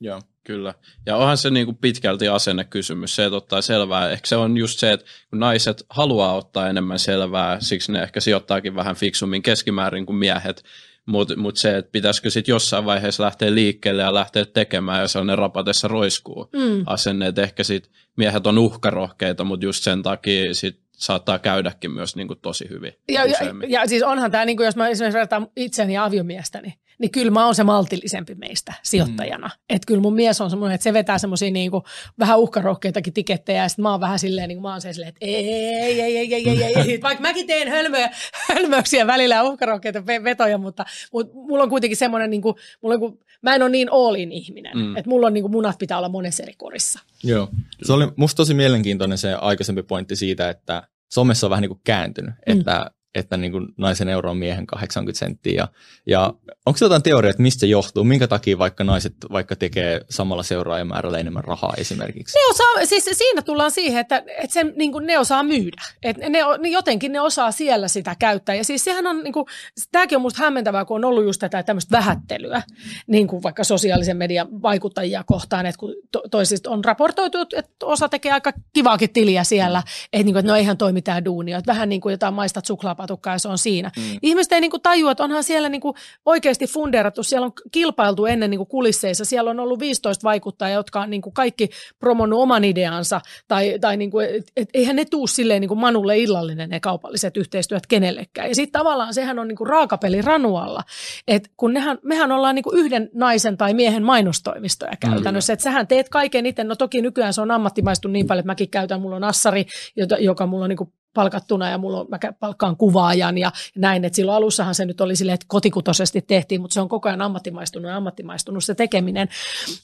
Joo. Kyllä. Ja onhan se niin kuin pitkälti asennekysymys, se, että ottaa selvää. Ehkä se on just se, että kun naiset haluaa ottaa enemmän selvää, siksi ne ehkä sijoittaakin vähän fiksummin keskimäärin kuin miehet. Mutta mut se, että pitäisikö sitten jossain vaiheessa lähteä liikkeelle ja lähteä tekemään ja sellainen rapatessa roiskuu Mm. asenne, että ehkä sit miehet on uhkarohkeita, mutta just sen takia sit saattaa käydäkin myös niin kuin tosi hyvin Ja, ja, useammin. ja siis onhan tämä, niin jos mä esimerkiksi vertaan itseni ja aviomiestäni, niin kyllä mä oon se maltillisempi meistä sijoittajana. Mm. Että kyllä mun mies on semmoinen, että se vetää semmoisia niin vähän uhkarohkeitakin tikettejä ja sitten mä oon vähän silleen, niin mä oon se silleen, että ei, ei, ei, ei, ei, ei, ei. Vaikka mäkin teen hölmöjä, hölmöyksiä välillä ja uhkarohkeita ve- vetoja, mutta, mutta mulla on kuitenkin semmoinen, niin kuin, mulla on, kuin, mä en ole niin all in ihminen, Mm. mm. että mulla on niin kuin munat pitää olla monessa eri korissa. Joo. Se oli musta tosi mielenkiintoinen se aikaisempi pointti siitä, että somessa on vähän niin kuin kääntynyt, mm. että, että niin kuin naisen euro on miehen 80 senttiä. Ja, ja onko se jotain teoriaa, että mistä se johtuu? Minkä takia vaikka naiset vaikka tekee samalla seuraajamäärällä enemmän rahaa esimerkiksi? Ne osaa, siis siinä tullaan siihen, että, että sen, niin kuin ne osaa myydä. Et ne, ne, jotenkin ne osaa siellä sitä käyttää. Ja siis sehän on, niin kuin, tämäkin on musta hämmentävää, kun on ollut just tätä tämmöistä vähättelyä, niin kuin vaikka sosiaalisen median vaikuttajia kohtaan, että kun to, toisista on raportoitu, että osa tekee aika kivaakin tiliä siellä, että, niin kuin, että no eihän toi mitään duunia, että vähän niin kuin jotain maistat suklaapatukkaa ja se on siinä. Mm. Ihmiset ei niin kuin tajua, että onhan siellä niin kuin oikeasti fundeerattu, siellä on kilpailtu ennen niin kuin kulisseissa, siellä on ollut 15 vaikuttajaa, jotka on niin kuin kaikki promonnut oman ideansa, tai, tai niin kuin, et, et, eihän ne tuu silleen niin kuin Manulle illallinen ne kaupalliset yhteistyöt kenellekään. Ja sitten tavallaan sehän on niin kuin raakapeli ranualla, että kun nehän, mehän ollaan niin kuin yhden naisen tai miehen mainostoimistoja käytännössä, että sähän teet kaiken itse, no toki nykyään se on ammattimaistunut niin paljon, että mäkin käytän, mulla on assari, jota, joka mulla on niin kuin palkattuna ja mulla on, mä palkkaan kuvaajan ja näin, että silloin alussahan se nyt oli silleen, että kotikutoisesti tehtiin, mutta se on koko ajan ammattimaistunut ja ammattimaistunut se tekeminen.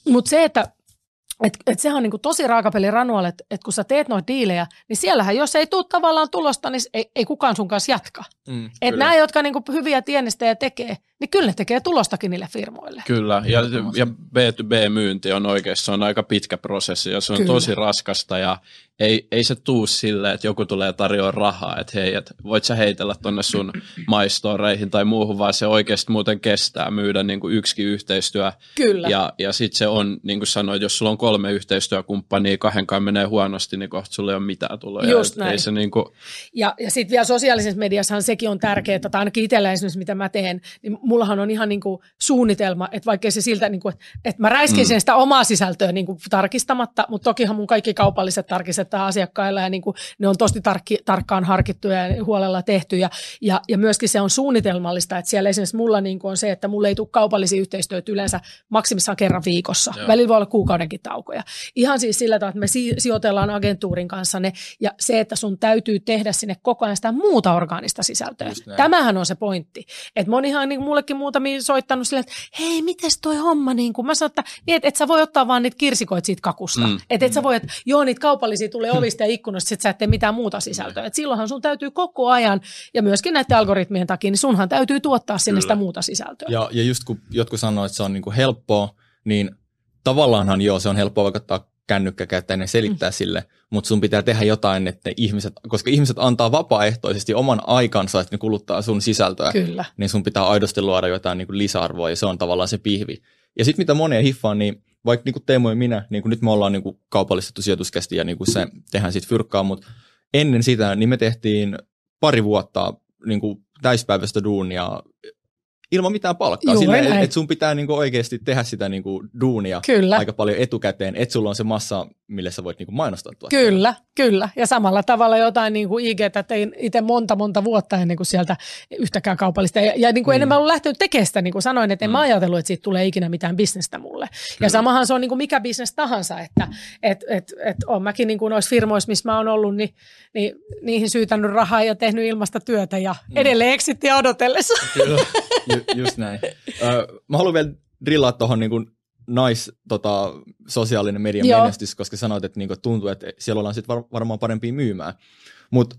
Mutta se, että et, et sehän on niinku tosi raakapeli ranualle, että et kun sä teet noita diilejä, niin siellähän jos ei tule tavallaan tulosta, niin ei, ei kukaan sun kanssa jatka. Mm, Että nämä, jotka niinku hyviä tienestejä tekee, niin kyllä ne tekee tulostakin niille firmoille. Kyllä, ja, ja B2B-myynti on oikeasti, se on aika pitkä prosessi ja se on Kyllä. Tosi raskasta ja ei, ei se tuu silleen, että joku tulee tarjoa rahaa, että hei, et voit sä heitellä tonne sun [clears throat] maistoreihin tai muuhun, vaan se oikeasti muuten kestää myydä niin kuin yksikin yhteistyö. Kyllä. Ja, ja sitten se on, niin kuin sanoit, jos sulla on kolme yhteistyökumppania, kahdenkaan menee huonosti, niin kohta sulla ei ole mitään tuloja. Just Et näin. Ei se niin kuin, Ja, ja sitten vielä sosiaalisessa mediassahan sekin on tärkeää, että ainakin itsellä esimerkiksi mitä mä teen, niin mullahan on ihan niin kuin suunnitelma, että vaikkei se siltä, niin kuin, että, mä räiskisin mm. sitä omaa sisältöä niin kuin tarkistamatta, mutta tokihan mun kaikki kaupalliset tarkistetaan asiakkailla ja niin kuin, ne on tosi tarkki, tarkkaan harkittuja ja huolella tehty ja, ja, ja myöskin se on suunnitelmallista, että siellä esimerkiksi mulla niin kuin on se, että mulle ei tule kaupallisia yhteistyötä yleensä maksimissaan kerran viikossa. Joo. Välillä voi olla kuukaudenkin taukoja. Ihan siis sillä tavalla, että me si- sijoitellaan agentuurin kanssa ne ja se, että sun täytyy tehdä sinne koko ajan sitä muuta orgaanista sisältöä. Näin. Tämähän on se pointti. Että monihan niin mullekin muutamia soittanut silleen, että hei, mites toi homma, niin kuin mä sanon, että niin, et, et sä voi ottaa vaan niitä kirsikoita siitä kakusta. Mm. Mm. Että et sä voi, että joo, niitä kaupallisia tulee ovista ja ikkunoista, sit sä et tee mitään muuta sisältöä. Et silloinhan sun täytyy koko ajan, ja myöskin näiden algoritmien takia, niin sunhan täytyy tuottaa sinne Kyllä. sitä muuta sisältöä. Ja, ja just kun jotkut sanoo, että se on niinku helppoa, niin tavallaanhan joo, se on helppoa vaikka ottaa kännykkä käyttäen ja selittää mm. sille, mutta sun pitää tehdä jotain, että ne ihmiset, koska ihmiset antaa vapaaehtoisesti oman aikansa, että ne kuluttaa sun sisältöä, Kyllä. niin sun pitää aidosti luoda jotain niin kuin lisäarvoa ja se on tavallaan se pihvi. Ja sitten mitä monia hiffaa, niin vaikka niin kuin Teemu ja minä, niin kuin nyt me ollaan niin kuin kaupallistettu sijoituskästi ja niin kuin se tehdään sitten fyrkkaa, mutta ennen sitä niin me tehtiin pari vuotta niin kuin täyspäiväistä duunia ilman mitään palkkaa. Juuri Silleen, näin. että et sun pitää niin kuin oikeasti tehdä sitä niin kuin duunia Kyllä. aika paljon etukäteen, että sulla on se massa, millä sä voit niin kuin mainostaa tuotteita. Kyllä, kyllä. Ja samalla tavalla jotain niin kuin IGtä tein itse monta, monta vuotta ennen kuin sieltä yhtäkään kaupallista. Ja, ja niin kuin mm. en mä ollut lähtenyt tekemään sitä, niin kuin sanoin, että en Mm. mä ajatellut, että siitä tulee ikinä mitään bisnestä mulle. Kyllä. Ja samahan se on niin kuin mikä bisnes tahansa, että et, et, et on mäkin niin kuin noissa firmoissa, missä mä oon ollut, niin, niin niihin syytänyt rahaa ja tehnyt ilmasta työtä ja mm. edelleen exittiä odotellessa. Kyllä, [laughs] Ju, just näin. Ö, mä haluan vielä drillaa tuohon niin kuin nais, tota, sosiaalinen median Joo. menestys, koska sanoit, että niinku tuntuu, että siellä ollaan sit var, varmaan parempia myymään. Mutta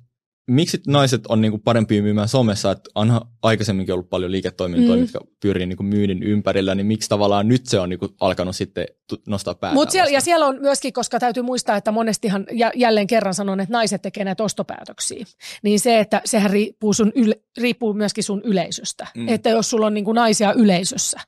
miksi naiset on niinku parempia myymään somessa, että onhan aikaisemminkin ollut paljon liiketoimintoja, Mm. mitkä pyörii niinku myynnin ympärillä, niin miksi tavallaan nyt se on niinku alkanut sitten nostaa päätä. Mut siellä, ja siellä on myöskin, koska täytyy muistaa, että monestihan jälleen kerran sanon, että naiset tekee näitä ostopäätöksiä, niin se, että sehän riippuu, sun yle, riippuu myöskin sun yleisöstä. Mm. Että jos sulla on niin kuin naisia yleisössä,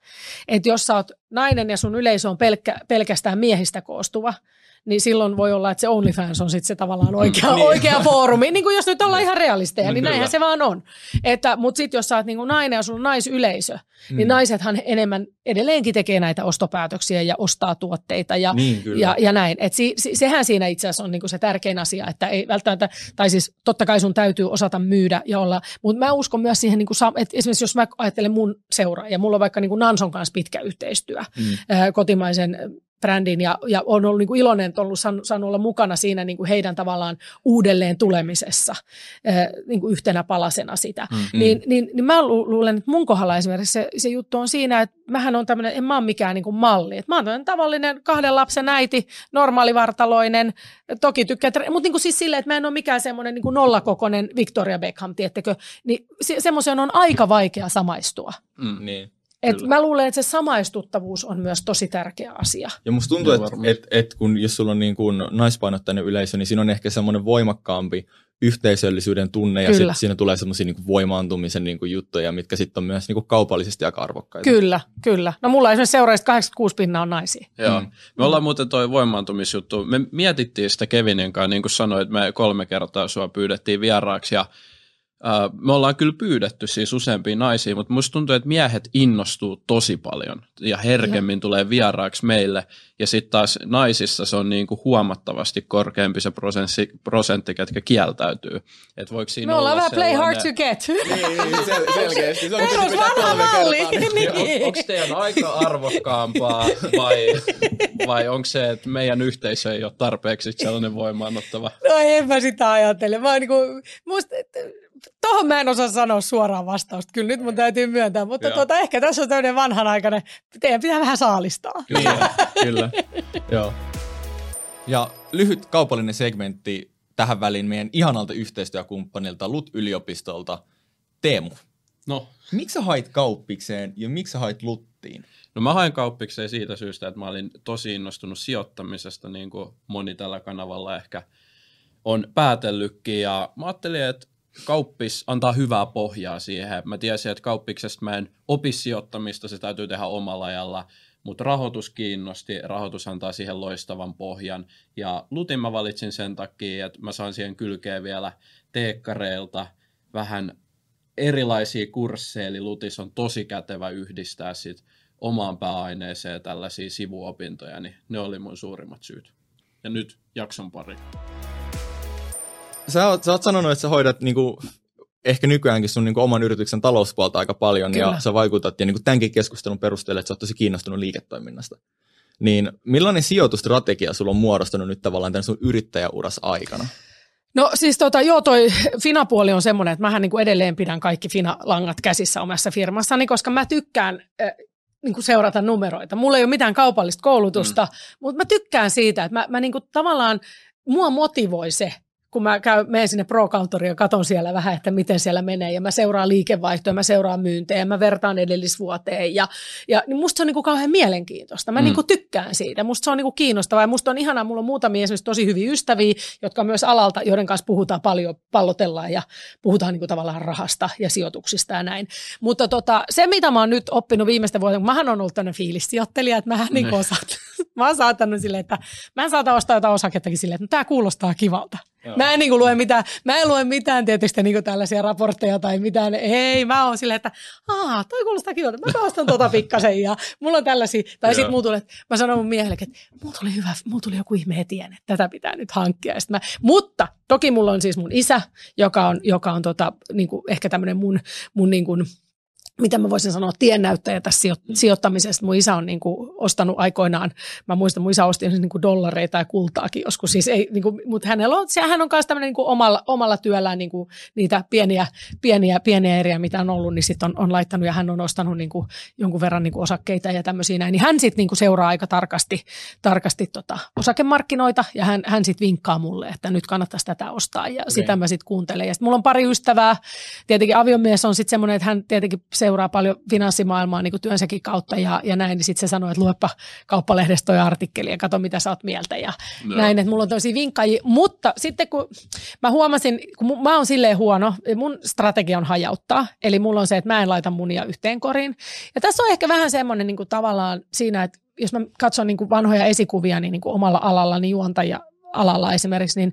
että jos sä oot nainen ja sun yleisö on pelkkä, pelkästään miehistä koostuva, niin silloin voi olla, että se OnlyFans on sitten se tavallaan oikea, niin. oikea foorumi. Niin kuin jos nyt ollaan ihan realisteja, no, niin näinhän se vaan on. Että, mutta sitten jos sä oot niin kuin nainen ja sulla on naisyleisö, niin mm. niin naisethan enemmän edelleenkin tekee näitä ostopäätöksiä ja ostaa tuotteita ja, niin, ja, ja näin. Et si, si, sehän siinä itse asiassa on niin kuin se tärkein asia, että ei välttämättä, tai siis totta kai sun täytyy osata myydä ja olla, mutta mä uskon myös siihen, niin kuin, että esimerkiksi jos mä ajattelen mun seuraa, ja mulla on vaikka niin kuin Nanson kanssa pitkä yhteistyö, mm. kotimaisen brändin ja, ja on ollut niin kuin iloinen, että on ollut saanut, saanut olla mukana siinä niin kuin heidän tavallaan uudelleen tulemisessa äh, niin kuin yhtenä palasena sitä. Mm-hmm. Niin, niin, niin mä luulen, että mun kohdalla esimerkiksi se, se juttu on siinä, että mähän on tämmöinen, en mä ole mikään niin kuin malli. Että mä oon tavallinen kahden lapsen äiti, normaalivartaloinen, toki tykkää, mutta niin kuin siis silleen, että mä en ole mikään semmoinen niin kuin nollakokoinen Victoria Beckham, tiettekö, niin se, semmoisen on aika vaikea samaistua. Mm, niin. Et mä luulen, että se samaistuttavuus on myös tosi tärkeä asia. Ja musta tuntuu, että et, et kun jos sulla on niin kuin naispainotteinen yleisö, niin siinä on ehkä semmoinen voimakkaampi yhteisöllisyyden tunne ja sitten siinä tulee semmoisia niin voimaantumisen niin kuin juttuja, mitkä sitten on myös niin kuin kaupallisesti aika arvokkaita. Kyllä, kyllä. No mulla esimerkiksi seuraajista 86 pinnaa on naisia. Joo. Mm. Me ollaan muuten toi voimaantumisjuttu. Me mietittiin sitä Kevinin kanssa, niin kuin sanoit, me kolme kertaa sua pyydettiin vieraaksi ja me ollaan kyllä pyydetty siis useampia naisia, mutta musta tuntuu, että miehet innostuu tosi paljon ja herkemmin tulee vieraaksi meille. Ja sitten taas naisissa se on niinku huomattavasti korkeampi se prosentti, prosentti ketkä kieltäytyy. Et voiko siinä me ollaan vähän play hard to get. Niin, niin sel- [laughs] selkeästi. Se on niin. Onko teidän aika arvokkaampaa vai, vai onko se, että meidän yhteisö ei ole tarpeeksi sellainen voimaanottava? No en mä sitä ajattele. Mä niinku, musta, Tuohon mä en osaa sanoa suoraan vastausta. Kyllä nyt mun täytyy myöntää, mutta tuota, ehkä tässä on tämmöinen vanhanaikainen, teidän pitää vähän saalistaa. Niin, kyllä. Joo. Ja lyhyt kaupallinen segmentti tähän väliin meidän ihanalta yhteistyökumppanilta LUT-yliopistolta. Teemu, no. miksi sä hait kauppikseen ja miksi sä hait LUTtiin? No mä hain kauppikseen siitä syystä, että mä olin tosi innostunut sijoittamisesta, niin kuin moni tällä kanavalla ehkä on päätellytkin. Ja mä ajattelin, että kauppis antaa hyvää pohjaa siihen. Mä tiesin, että kauppiksesta mä en opi sijoittamista, se täytyy tehdä omalla ajalla, mutta rahoitus kiinnosti, rahoitus antaa siihen loistavan pohjan. Ja Lutin mä valitsin sen takia, että mä saan siihen kylkeen vielä teekkareilta vähän erilaisia kursseja, eli Lutis on tosi kätevä yhdistää sit omaan pääaineeseen tällaisia sivuopintoja, niin ne oli mun suurimmat syyt. Ja nyt jakson pari sä, oot, sä oot sanonut, että sä hoidat niinku, ehkä nykyäänkin sun niinku, oman yrityksen talouspuolta aika paljon Kyllä. ja sä vaikutat ja niinku, tämänkin keskustelun perusteella, että sä oot tosi kiinnostunut liiketoiminnasta. Niin millainen sijoitustrategia sulla on muodostunut nyt tavallaan tämän sun yrittäjäuras aikana? No siis tota, joo, toi Fina-puoli on semmoinen, että mähän niin kuin edelleen pidän kaikki Fina-langat käsissä omassa firmassani, koska mä tykkään äh, niin kuin seurata numeroita. Mulla ei ole mitään kaupallista koulutusta, mm. mutta mä tykkään siitä, että mä, mä niin kuin tavallaan, mua motivoi se, kun mä käyn, menen sinne pro ja katson siellä vähän, että miten siellä menee, ja mä seuraan liikevaihtoja, mä seuraan myyntejä, mä vertaan edellisvuoteen, ja, ja niin musta se on niin kuin kauhean mielenkiintoista. Mä mm. niin kuin tykkään siitä, musta se on niin kuin kiinnostavaa, ja musta on ihanaa, mulla on muutamia esimerkiksi tosi hyviä ystäviä, jotka on myös alalta, joiden kanssa puhutaan paljon, pallotellaan, ja puhutaan niin kuin tavallaan rahasta ja sijoituksista ja näin. Mutta tota, se, mitä mä oon nyt oppinut viimeisten vuoden, kun mähän on ollut tämmöinen fiilissijoittelija, että mähän niin kuin osat, [laughs] mä oon saattanut silleen, että mä en saata ostaa jotain osakettakin silleen, että no, tämä kuulostaa kivalta. Joo. Mä en niin kuin lue mitään, mä en lue mitään tietysti niin kuin tällaisia raportteja tai mitään. Ei, mä oon silleen, että aah, toi kuulostaa kivalta, mä ostan tota pikkasen ja mulla on tällaisia. Tai sitten muu tulee, että mä sanon mun miehelle, että mulla tuli hyvä, mulla tuli joku ihme etien, että tätä pitää nyt hankkia. mä, mutta toki mulla on siis mun isä, joka on, joka on tota, niin kuin ehkä tämmöinen mun, mun niin kuin, mitä mä voisin sanoa, tiennäyttäjä tässä sijoittamisesta. Mun isä on niin kuin ostanut aikoinaan, mä muistan, mun isä osti niin kuin dollareita ja kultaakin joskus, siis ei, niin kuin, mutta hänellä on, hän on myös tämmöinen niin kuin omalla, omalla työllään niin kuin niitä pieniä, pieniä, pieniä eriä, mitä on ollut, niin sitten on, on laittanut ja hän on ostanut niin kuin jonkun verran niin kuin osakkeita ja tämmöisiä näin, niin hän sitten niin kuin seuraa aika tarkasti, tarkasti tota osakemarkkinoita ja hän, hän sitten vinkkaa mulle, että nyt kannattaisi tätä ostaa ja okay. sitä mä sitten kuuntelen. Ja sitten mulla on pari ystävää, tietenkin aviomies on sitten semmoinen, että hän tietenkin se seuraa paljon finanssimaailmaa niin kuin työnsäkin kautta ja, ja näin, niin sitten se sanoi, että luepa kauppalehdestä toi artikkeli ja katso mitä sä oot mieltä ja no. näin, että mulla on tosi vinkkaajia. Mutta sitten kun mä huomasin, kun mä oon silleen huono, mun strategia on hajauttaa, eli mulla on se, että mä en laita munia yhteen koriin. Ja tässä on ehkä vähän semmoinen niin kuin tavallaan siinä, että jos mä katson niin kuin vanhoja esikuvia niin, niin kuin omalla alalla, niin juontajia alalla esimerkiksi, niin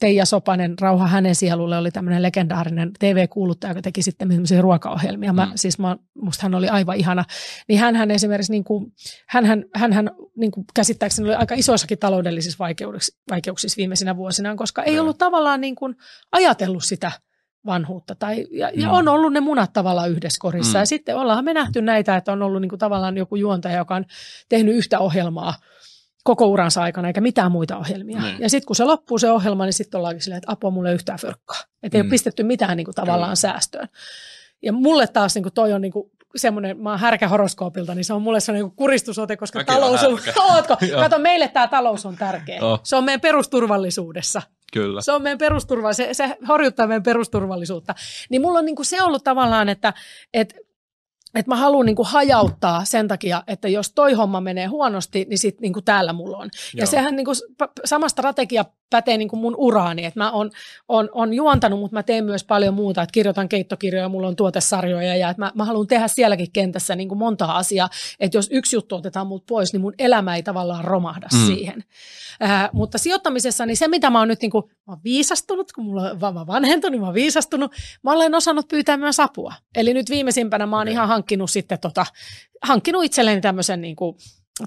Teija Sopanen, Rauha hänen sielulle, oli tämmöinen legendaarinen TV-kuuluttaja, joka teki sitten tämmöisiä ruokaohjelmia. Mä, mm. Siis mä, musta hän oli aivan ihana. Niin hän esimerkiksi, niin kuin, hänhän, hänhän niin kuin käsittääkseni oli aika isoissakin taloudellisissa vaikeuksissa, viimeisinä vuosina, koska ei ollut tavallaan niin kuin ajatellut sitä vanhuutta. Tai, ja, mm. ja on ollut ne munat tavallaan yhdessä korissa. Mm. Ja sitten ollaan me nähty näitä, että on ollut niin kuin tavallaan joku juontaja, joka on tehnyt yhtä ohjelmaa koko uransa aikana, eikä mitään muita ohjelmia. Niin. Ja sitten kun se loppuu se ohjelma, niin sitten ollaankin silleen, että apua mulle yhtään fyrkkaa. Että mm. ei ole pistetty mitään niin kuin, tavallaan Kyllä. säästöön. Ja mulle taas niin kuin, toi on niin kuin, semmoinen, mä oon härkä horoskoopilta, niin se on mulle semmoinen niin kuristusote, koska Mäkin talous on, [laughs] ootko? Kato, meille tämä talous on tärkeä. Oh. Se on meidän perusturvallisuudessa. Kyllä. Se on meidän perusturva, se, se horjuttaa meidän perusturvallisuutta. Niin mulla on niin kuin se ollut tavallaan, että, että että mä haluan niinku hajauttaa sen takia, että jos toi homma menee huonosti, niin sitten niinku täällä mulla on. Joo. Ja sehän niinku, sama strategia pätee niin kuin mun uraani, että mä on, on, on juontanut, mutta mä teen myös paljon muuta, että kirjoitan keittokirjoja, mulla on tuotesarjoja ja että mä, mä haluan tehdä sielläkin kentässä niin kuin monta asiaa, että jos yksi juttu otetaan mut pois, niin mun elämä ei tavallaan romahda mm. siihen. Äh, mutta sijoittamisessa, niin se mitä mä oon nyt niin kuin, mä oon viisastunut, kun mulla on mä vanhentunut, niin mä oon viisastunut, mä olen osannut pyytää myös apua. Eli nyt viimeisimpänä mä oon okay. ihan hankkinut sitten tota, hankkinut itselleni tämmöisen niin kuin,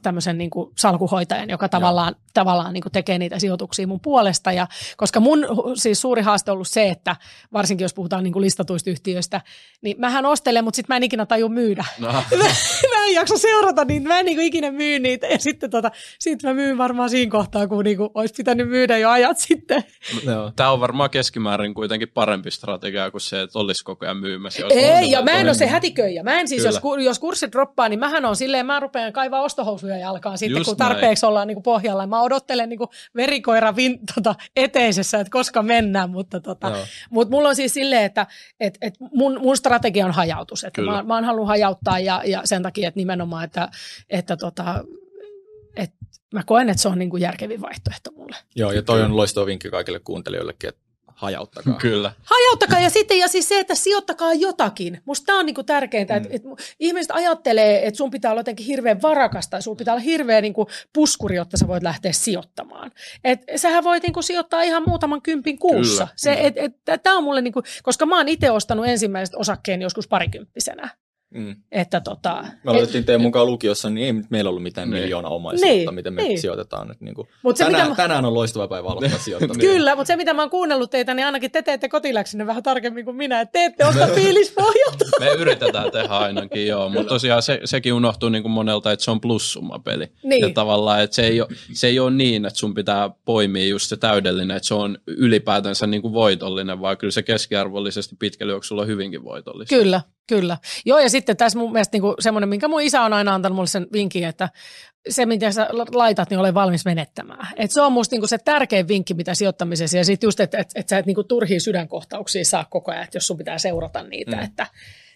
tämmöisen niin kuin salkuhoitajan, joka tavallaan, tavallaan niin kuin tekee niitä sijoituksia mun puolesta. Ja, koska mun siis suuri haaste on ollut se, että varsinkin jos puhutaan niin kuin listatuista yhtiöistä, niin mähän ostelen, mutta sitten mä en ikinä taju myydä. No. [laughs] mä, mä en jaksa seurata niin mä en niin kuin ikinä myy niitä. Ja sitten tota, sit mä myyn varmaan siinä kohtaa, kun niin kuin olisi pitänyt myydä jo ajat sitten. No. Tämä on varmaan keskimäärin kuitenkin parempi strategia kuin se, että olisi koko ajan myymässä. Ei, ja mä en ole se hätiköijä. Mä en siis, jos, jos kurssit droppaa, niin mähän on silleen, mä rupean kaivaa ostohousuja housuja jalkaan sitten, Just kun tarpeeksi näin. ollaan niin kuin pohjalla. Mä odottelen niin verikoira vin, tota, eteisessä, että koska mennään, mutta tota, mut mulla on siis silleen, että et, et mun, mun strategia on hajautus. Että mä, mä oon halunnut hajauttaa ja, ja sen takia, että nimenomaan, että, että tota, et mä koen, että se on niin kuin järkevin vaihtoehto mulle. Joo, ja toi on loistava vinkki kaikille kuuntelijoillekin, että hajauttakaa. Kyllä. Hajauttakaa ja sitten ja siis se, että sijoittakaa jotakin. Musta tämä on niinku tärkeintä, mm. että, että ihmiset ajattelee, että sun pitää olla jotenkin hirveän varakasta ja sun pitää olla hirveä niinku puskuri, jotta sä voit lähteä sijoittamaan. Et sähän voit niinku sijoittaa ihan muutaman kympin kuussa. Kyllä, se, et, et, tää on mulle niinku, koska mä oon itse ostanut ensimmäiset osakkeen joskus parikymppisenä. Mm. Että tota, me aloitettiin teidän mukaan lukiossa, niin ei meillä ollut mitään niin. miljoona omaisuutta, niin, miten me niin. sijoitetaan. Nyt, niin kuin. Mut se, tänään, mitä mä... tänään on loistava päivä aloittaa sijoittamista. Kyllä, mutta se mitä mä oon kuunnellut teitä, niin ainakin te teette kotiläksinne vähän tarkemmin kuin minä, että te ette osta fiilispohjalta. [laughs] me yritetään tehdä ainakin, joo, mutta tosiaan se, sekin unohtuu niin kuin monelta, että se on peli. Niin. Ja tavallaan, että se ei, ole, se ei ole niin, että sun pitää poimia just se täydellinen, että se on ylipäätänsä niin kuin voitollinen, vaan kyllä se keskiarvollisesti pitkällä juoksulla on hyvinkin voitollista. Kyllä, Kyllä. Joo, ja sitten tässä mun mielestä niin semmoinen, minkä mun isä on aina antanut mulle sen vinkin, että se, mitä sä laitat, niin ole valmis menettämään. Et se on musta niin se tärkein vinkki, mitä sijoittamisessa. Ja sitten just, että et, et sä et niin turhia sydänkohtauksia saa koko ajan, että jos sun pitää seurata niitä. Mm. Että,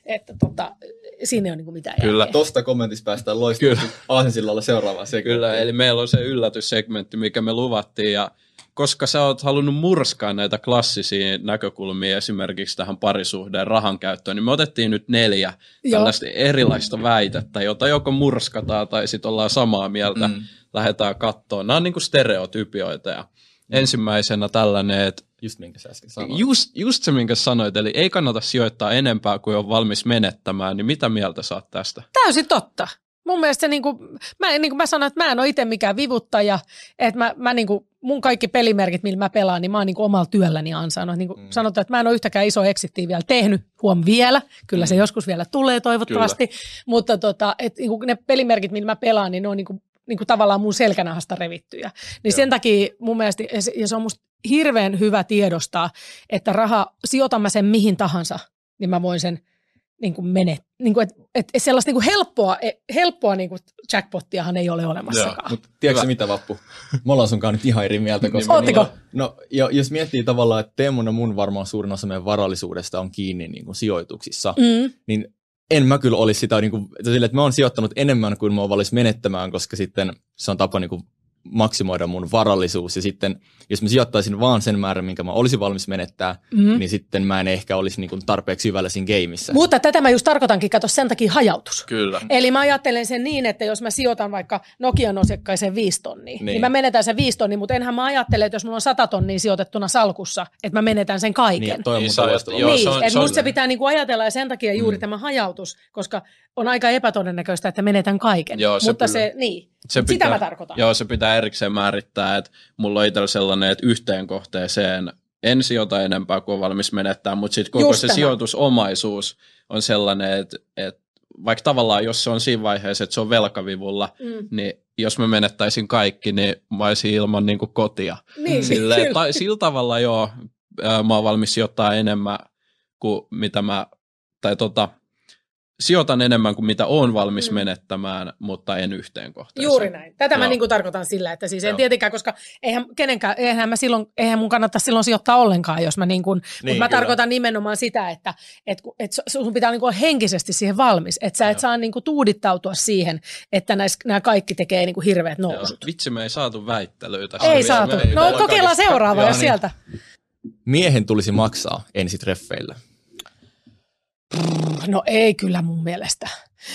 että tota, siinä ei ole niin mitään Kyllä, järkeä. tosta kommentissa päästään loistavasti Aasinsillalla seuraavaan segmenttiin. Kyllä, eli meillä on se yllätyssegmentti, mikä me luvattiin, ja koska sä oot halunnut murskaa näitä klassisia näkökulmia esimerkiksi tähän parisuhteen rahan käyttöön, niin me otettiin nyt neljä Joo. tällaista erilaista väitettä, jota joko murskataan tai sitten ollaan samaa mieltä, mm. lähdetään kattoon. Nämä on niin kuin stereotypioita ja mm. ensimmäisenä tällainen, että Just minkä sä äsken sanoit. Just, just se, minkä sanoit, eli ei kannata sijoittaa enempää kuin on valmis menettämään, niin mitä mieltä saat tästä? Täysin totta. Mun mielestä se niin kuin, mä, niin kuin mä sanoin, että mä en ole itse mikään vivuttaja, että mä, mä niin kuin, mun kaikki pelimerkit, millä mä pelaan, niin mä oon niin kuin omalla työlläni ansainnut. Niin kuin mm. sanotaan, että mä en ole yhtäkään iso exittiä vielä tehnyt, huom vielä, kyllä se mm. joskus vielä tulee toivottavasti, kyllä. mutta tota, et, niin kuin ne pelimerkit, millä mä pelaan, niin ne on niin kuin, niin kuin tavallaan mun selkänahasta revittyjä. Niin Joo. sen takia mun mielestä, ja se on musta hirveän hyvä tiedostaa, että raha, sijoitan mä sen mihin tahansa, niin mä voin sen niin kuin menet, niin kuin, et, et, et sellaista niin kuin helppoa, e, helppoa niin kuin jackpottiahan ei ole olemassakaan. Mutta tiedätkö mitä Vappu? Me ollaan sunkaan nyt ihan eri mieltä. Koska niin, no, jo, jos miettii tavallaan, että Teemun ja mun varmaan suurin osa meidän varallisuudesta on kiinni niin kuin sijoituksissa, mm. niin en mä kyllä olisi sitä, niin kuin, sille, että mä oon sijoittanut enemmän kuin mä oon valmis menettämään, koska sitten se on tapa niin kuin, maksimoida mun varallisuus. Ja sitten, jos mä sijoittaisin vaan sen määrän, minkä mä olisin valmis menettää, mm-hmm. niin sitten mä en ehkä olisi niin kuin tarpeeksi hyvällä siinä gameissa. Mutta tätä mä just tarkoitankin, kato sen takia hajautus. Kyllä. Eli mä ajattelen sen niin, että jos mä sijoitan vaikka Nokian osakkaiseen viisi tonnia, niin. niin mä menetän sen viisi tonnia, mutta enhän mä ajattele, että jos mulla on sata tonnia sijoitettuna salkussa, että mä menetän sen kaiken. Niin, toi on Niin, sä ajat- loistava. joo, niin, se on- että se on- musta se pitää niinku ajatella ja sen takia juuri mm. tämä hajautus, koska on aika epätodennäköistä, että menetän kaiken. Joo, se Mutta kyllä. se, niin, Se Mut sitä mä tarkoitan. Joo, se pitää erikseen määrittää, että mulla on itsellä sellainen, että yhteen kohteeseen en sijoita enempää kuin on valmis menettää, mutta sitten koko Just se tämä. sijoitusomaisuus on sellainen, että, että vaikka tavallaan jos se on siinä vaiheessa, että se on velkavivulla, Mm. niin jos mä menettäisin kaikki, niin mä olisin ilman niin kuin kotia. Niin, [laughs] kyllä. tai, sillä tavalla joo, mä oon valmis sijoittaa enemmän kuin mitä mä, tai tota, sijoitan enemmän kuin mitä oon valmis Mm. menettämään, mutta en yhteen kohteeseen. Juuri näin. Tätä mä Joo. niinku tarkoitan sillä, että siis en Joo. tietenkään, koska eihän, kenenkään, eihän, mä silloin, eihän mun kannata silloin sijoittaa ollenkaan, jos mä niinku, niin, mutta mä kyllä. tarkoitan nimenomaan sitä, että et, ku- et sun pitää niinku olla henkisesti siihen valmis, että sä et Joo. saa niinku tuudittautua siihen, että nämä kaikki tekee niinku hirveät Joo. nousut. Vitsi, me ei saatu väittelyä tässä. Ei vielä. saatu. No kokeillaan seuraava, Joo, jos niin. sieltä. Miehen tulisi maksaa ensitreffeillä. No ei kyllä mun mielestä.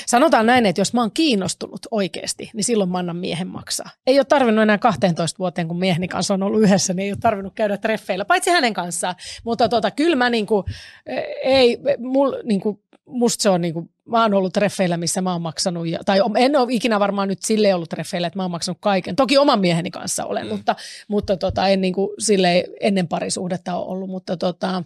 Sanotaan näin, että jos mä oon kiinnostunut oikeasti, niin silloin mä annan miehen maksaa. Ei ole tarvinnut enää 12 vuoteen, kun mieheni kanssa on ollut yhdessä, niin ei ole tarvinnut käydä treffeillä, paitsi hänen kanssaan. Mutta tota, kyllä mä niinku, eh, ei, mul, niinku, musta se on niinku, mä oon ollut treffeillä, missä mä oon maksanut, ja, tai en ole ikinä varmaan nyt sille ollut treffeillä, että mä oon maksanut kaiken. Toki oman mieheni kanssa olen, mm. mutta, mutta tota, en niinku, sille ennen parisuhdetta ole ollut, mutta tota,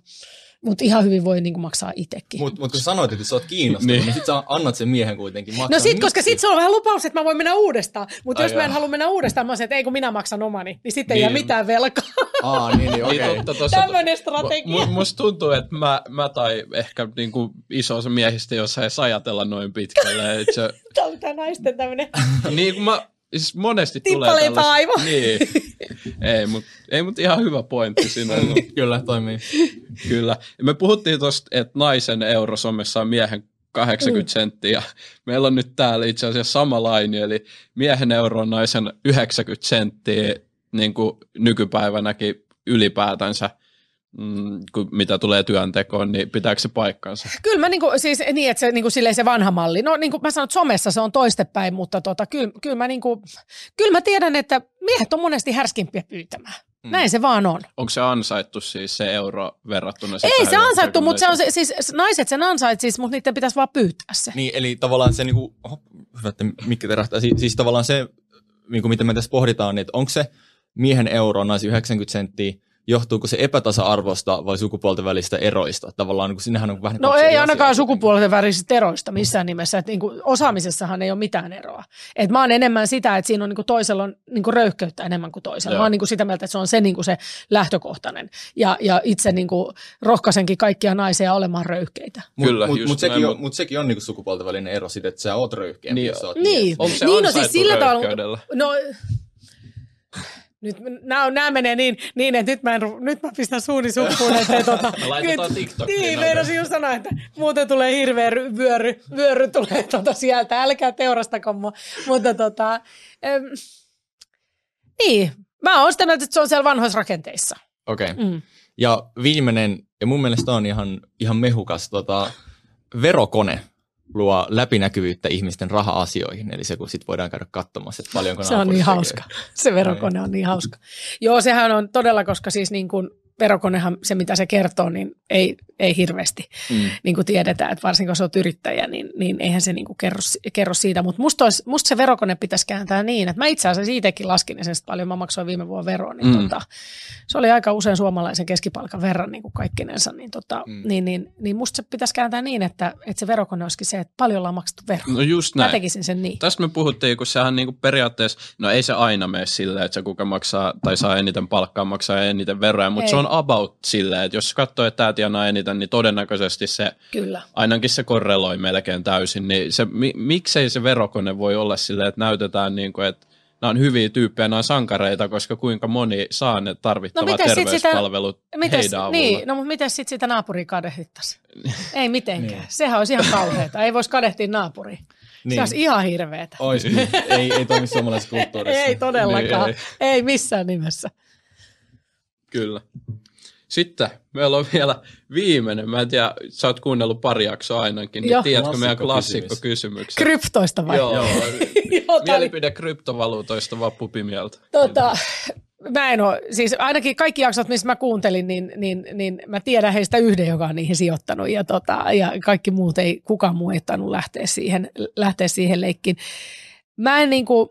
mutta ihan hyvin voi niinku maksaa itsekin. Mutta mut kun sanoit, että sä oot kiinnostunut, Niin. niin, sit sä annat sen miehen kuitenkin maksaa. No sit, koska Miksi? sit se on vähän lupaus, että mä voin mennä uudestaan. Mutta jos mä en halua mennä uudestaan, mä sanoin, että ei kun minä maksan omani, niin sitten ei Niin. jää mitään velkaa. [laughs] Aa, niin, niin okei. Niin, totta, Tämmöinen strategia. Mu- musta tuntuu, että mä, mä tai ehkä niin kuin iso osa miehistä, jos ei saa ajatella noin pitkälle. Että se, [laughs] Tämä on tämä naisten tämmöinen. niin mä, siis monesti tulee tällaista- aivo. Niin. [laughs] ei, mutta ei, mut ihan hyvä pointti siinä. on. [laughs] Kyllä, toimii. Kyllä. Ja me puhuttiin tuosta, että naisen euro Suomessa on miehen 80 senttiä. Meillä on nyt täällä itse asiassa sama laini, eli miehen euro on naisen 90 senttiä niin kuin nykypäivänäkin ylipäätänsä, mm, kun mitä tulee työntekoon, niin pitääkö se paikkansa? Kyllä mä niinku, siis niin, että se, niinku, silleen se vanha malli. No niin kuin mä sanon, että somessa se on toistepäin, mutta tota, kyllä, kyllä, mä niinku, kyllä mä tiedän, että miehet on monesti härskimpiä pyytämään. Mm. Näin se vaan on. Onko se ansaittu siis se euro verrattuna? Ei se ansaittu, mutta se on se, 90? siis naiset sen ansaitsis, mutta niiden pitäisi vaan pyytää se. Niin, eli tavallaan se, niinku, oho, hyvä, että mikki terähtää. Siis, siis tavallaan se, niinku, mitä me tässä pohditaan, niin että onko se miehen euro, naisen 90 senttiä, johtuuko se epätasa-arvosta vai sukupuolten välistä eroista? Tavallaan niin sinnehän on vähän No kaksi ei ainakaan sukupuolten värisistä eroista missään nimessä. Että niinku osaamisessahan ei ole mitään eroa. Et mä oon enemmän sitä, että siinä on niinku toisella on niinku röyhkeyttä enemmän kuin toisella. Joo. Mä oon niinku sitä mieltä, että se on se, niinku se lähtökohtainen. Ja, ja itse niinku rohkaisenkin kaikkia naisia olemaan röyhkeitä. Mut, Kyllä, mut, just mut sekin, on, mut- mut sekin on niinku sukupuolten välinen ero, sit, että sä oot röyhkeämpi, Niin, jos sä oot Niin. Onko se niin no siis sillä tavalla, no nyt nämä, nämä menee niin, niin, että nyt mä, en, nyt mä pistän suuni suppuun. Että, [laughs] laitetaan nyt- Niin, meinasin just sanoa, että muuten tulee hirveä ry- vyöry, vyöry tulee tota sieltä, älkää teurastako mua. Mutta tota, äm, niin, mä oon sitä mieltä, että se on siellä vanhoissa rakenteissa. Okei. Okay. Mm. Ja viimeinen, ja mun mielestä on ihan, ihan mehukas, tota, verokone luo läpinäkyvyyttä ihmisten raha-asioihin. Eli se, kun sit voidaan käydä katsomassa, että paljonko Se on niin tekee. hauska. Se verokone on niin hauska. Joo, sehän on todella, koska siis niin kuin verokonehan, se mitä se kertoo, niin ei, ei hirveästi. Mm. niin kuin tiedetään, että varsinkin jos olet yrittäjä, niin, niin eihän se niin kuin kerro, kerro siitä. Mutta musta, olisi, musta se verokone pitäisi kääntää niin, että mä itse asiassa itsekin laskin sen, että paljon mä maksoin viime vuonna veroa, niin Mm. tota, se oli aika usein suomalaisen keskipalkan verran niin kuin kaikkinensa, niin, tota, Mm. niin, niin, niin musta se pitäisi kääntää niin, että, että se verokone olisikin se, että paljon ollaan maksettu veroa. No just Mä näin. tekisin sen niin. Tästä me puhuttiin, kun sehän niinku periaatteessa, no ei se aina mene silleen, että se kuka maksaa tai saa eniten palkkaa, maksaa eniten veroja, mutta Ei. se on about silleen, että jos katsoo, että tämä tienaa eniten, niin todennäköisesti se, Kyllä. ainakin se korreloi melkein täysin, niin se, mi, miksei se verokone voi olla silleen, että näytetään niinku, että nämä on hyviä tyyppejä, nämä on sankareita, koska kuinka moni saa ne tarvittavat No terveyspalvelut Mites, heidän avulla. niin, no mutta miten sitten sitä naapuria kadehdittaisi? [laughs] Ei mitenkään. Sehän olisi ihan kauheata. Ei voisi kadehtia naapuria. Niin. Se olisi ihan hirveetä. Ois, [laughs] ei, ei toimi suomalaisessa kulttuurissa. Ei todellakaan. Niin, ei. ei missään nimessä. Kyllä. Sitten meillä on vielä viimeinen. Mä en tiedä, sä oot kuunnellut pari jaksoa ainakin, niin Joo. tiedätkö meidän klassikkokysymyksen? Kryptoista vai? Joo. Mielipide kryptovaluutoista vappupimieltä. Tota, mä en ole, siis ainakin kaikki jaksot, missä mä kuuntelin, niin, niin, niin mä tiedän heistä yhden, joka on niihin sijoittanut ja, tota, ja kaikki muut ei, kukaan muu ei tainnut lähteä siihen, lähteä siihen leikkiin. Mä en niinku,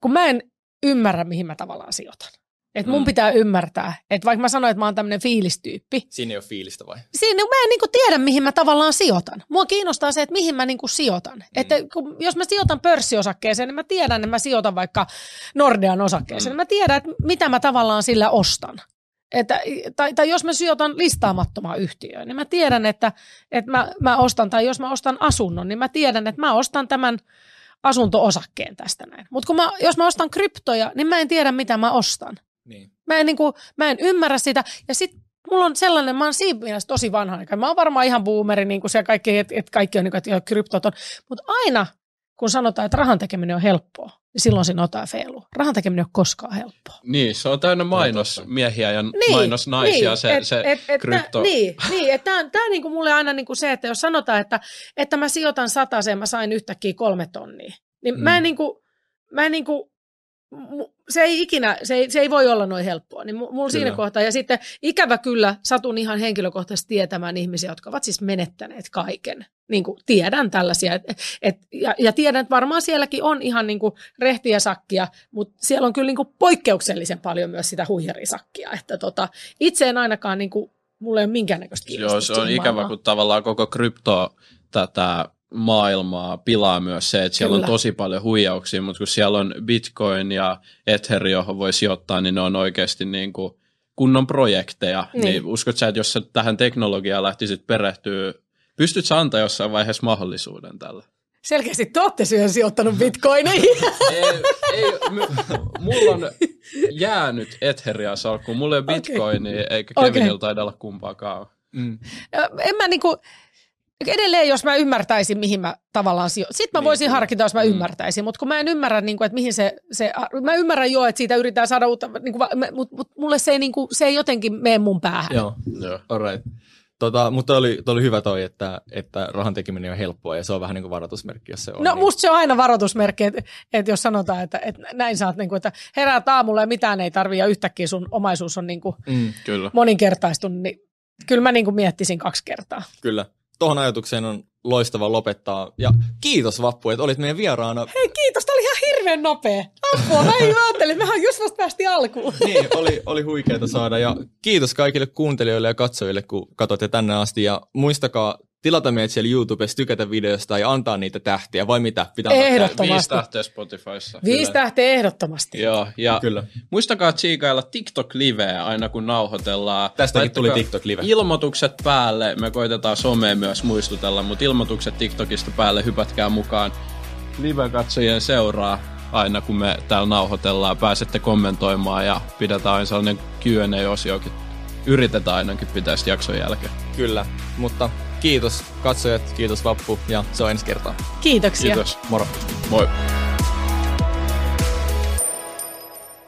kun mä en ymmärrä, mihin mä tavallaan sijoitan. Et mun Mm. pitää ymmärtää, että vaikka mä sanoin, että mä oon tämmöinen fiilistyyppi, Siinä ei ole fiilistä vai? siinä mä en niinku tiedä, mihin mä tavallaan sijoitan. Mua kiinnostaa se, että mihin mä niinku sijoitan. Mm. Että kun, jos mä sijoitan pörssiosakkeeseen, niin mä tiedän, että mä sijoitan vaikka Nordean osakkeeseen. Mm. Mm. Mä tiedän, että mitä mä tavallaan sillä ostan. Että, tai, tai jos mä sijoitan listaamattomaan yhtiöön, niin mä tiedän, että, että mä, mä ostan, tai jos mä ostan asunnon, niin mä tiedän, että mä ostan tämän asunto-osakkeen tästä näin. Mutta jos mä ostan kryptoja, niin mä en tiedä, mitä mä ostan. Niin. Mä en, niin kuin, mä en ymmärrä sitä. Ja sitten mulla on sellainen, mä oon siinä mielessä tosi vanha aika. Mä oon varmaan ihan boomeri, niin kuin se kaikki, että et kaikki on niin kuin, että kryptot on. Mutta aina, kun sanotaan, että rahan tekeminen on helppoa, niin silloin siinä otetaan feilu. Rahan tekeminen ole koskaan helppoa. Niin, se on täynnä mainosmiehiä ja niin, mainosnaisia se, et, se et, et, krypto. Tää, niin, niin että tämä, tämä niinku mulle aina niinku se, että jos sanotaan, että, että mä sijoitan sataseen, mä sain yhtäkkiä kolme tonnia, niin mm. mä en niinku, mä en niinku, se ei ikinä, se ei, se ei voi olla noin helppoa. Niin mu- mulla siinä Kyllä. kohtaa. Ja sitten ikävä kyllä satun ihan henkilökohtaisesti tietämään ihmisiä, jotka ovat siis menettäneet kaiken. Niin kuin tiedän tällaisia. Et, et, ja, ja tiedän, että varmaan sielläkin on ihan niin kuin rehtiä sakkia, mutta siellä on kyllä niin kuin poikkeuksellisen paljon myös sitä huijarisakkia. Että tota, itse en ainakaan, niin kuin, mulla ei ole minkäännäköistä Joo, se on ikävä, maailmaan. kun tavallaan koko krypto tätä maailmaa pilaa myös se, että siellä Kyllä. on tosi paljon huijauksia, mutta kun siellä on Bitcoin ja Ether, johon voi sijoittaa, niin ne on oikeasti niin kuin kunnon projekteja. Niin. Niin. uskot sä, että jos sä tähän teknologiaan lähtisit perehtyä, pystyt sä antaa jossain vaiheessa mahdollisuuden tälle? Selkeästi te olette siihen sijoittanut bitcoineihin. [laughs] ei, ei, m- mulla on jäänyt Etheria salkkuun. Mulla ei ole. Bitcoinia, eikä Okei. Kevinillä taida olla kumpaakaan. Mm. En mä niinku, edelleen jos mä ymmärtäisin, mihin mä tavallaan sijoitan. Sitten mä Niin, voisin kyllä. harkita, jos mä Mm. ymmärtäisin, mutta kun mä en ymmärrä, niinku, että mihin se, se, mä ymmärrän jo, että siitä yritetään saada uutta, niinku, mutta mut mulle se ei, niinku, se ei jotenkin mene mun päähän. Joo, Joo. alright. Tota, mutta toi oli, toi oli hyvä toi, että, että rahan tekeminen on helppoa ja se on vähän niin kuin varoitusmerkki, jos se on. No niin. musta se on aina varoitusmerkki, että, että jos sanotaan, että, että näin saat, niin kuin, että heräät aamulla ja mitään ei tarvii ja yhtäkkiä sun omaisuus on niin kuin Mm, Kyllä. moninkertaistunut, niin kyllä mä niin kuin miettisin kaksi kertaa. kyllä. Tuohon ajatukseen on loistava lopettaa. Ja kiitos Vappu, että olit meidän vieraana. Hei kiitos, tää oli ihan hirveän nopea. Apua, mä en [laughs] ajattelin, mehän just vasta päästi alkuun. niin, oli, oli huikeaa saada. Ja kiitos kaikille kuuntelijoille ja katsojille, kun katsoitte tänne asti. Ja muistakaa tilata meidät siellä YouTubessa, tykätä videosta ja antaa niitä tähtiä. Vai mitä? Pitää antaa Ehdottomasti. Viisi tähteä Spotifyssa. Viisi tähteä ehdottomasti. Joo, ja Kyllä. muistakaa tsiikailla TikTok-liveä aina kun nauhoitellaan. Tästäkin tuli Laittakaa TikTok-live. Ilmoitukset päälle, me koitetaan someen myös muistutella, mutta ilmoitukset TikTokista päälle, hypätkää mukaan live-katsojien seuraa aina kun me täällä nauhoitellaan. Pääsette kommentoimaan ja pidetään aina sellainen Q&A-osiokin. Yritetään ainakin pitää sitä jakson jälkeen. Kyllä. Mutta kiitos katsojat, kiitos Vappu ja se on ensi kertaa. Kiitoksia. Kiitos. Moro. Moi.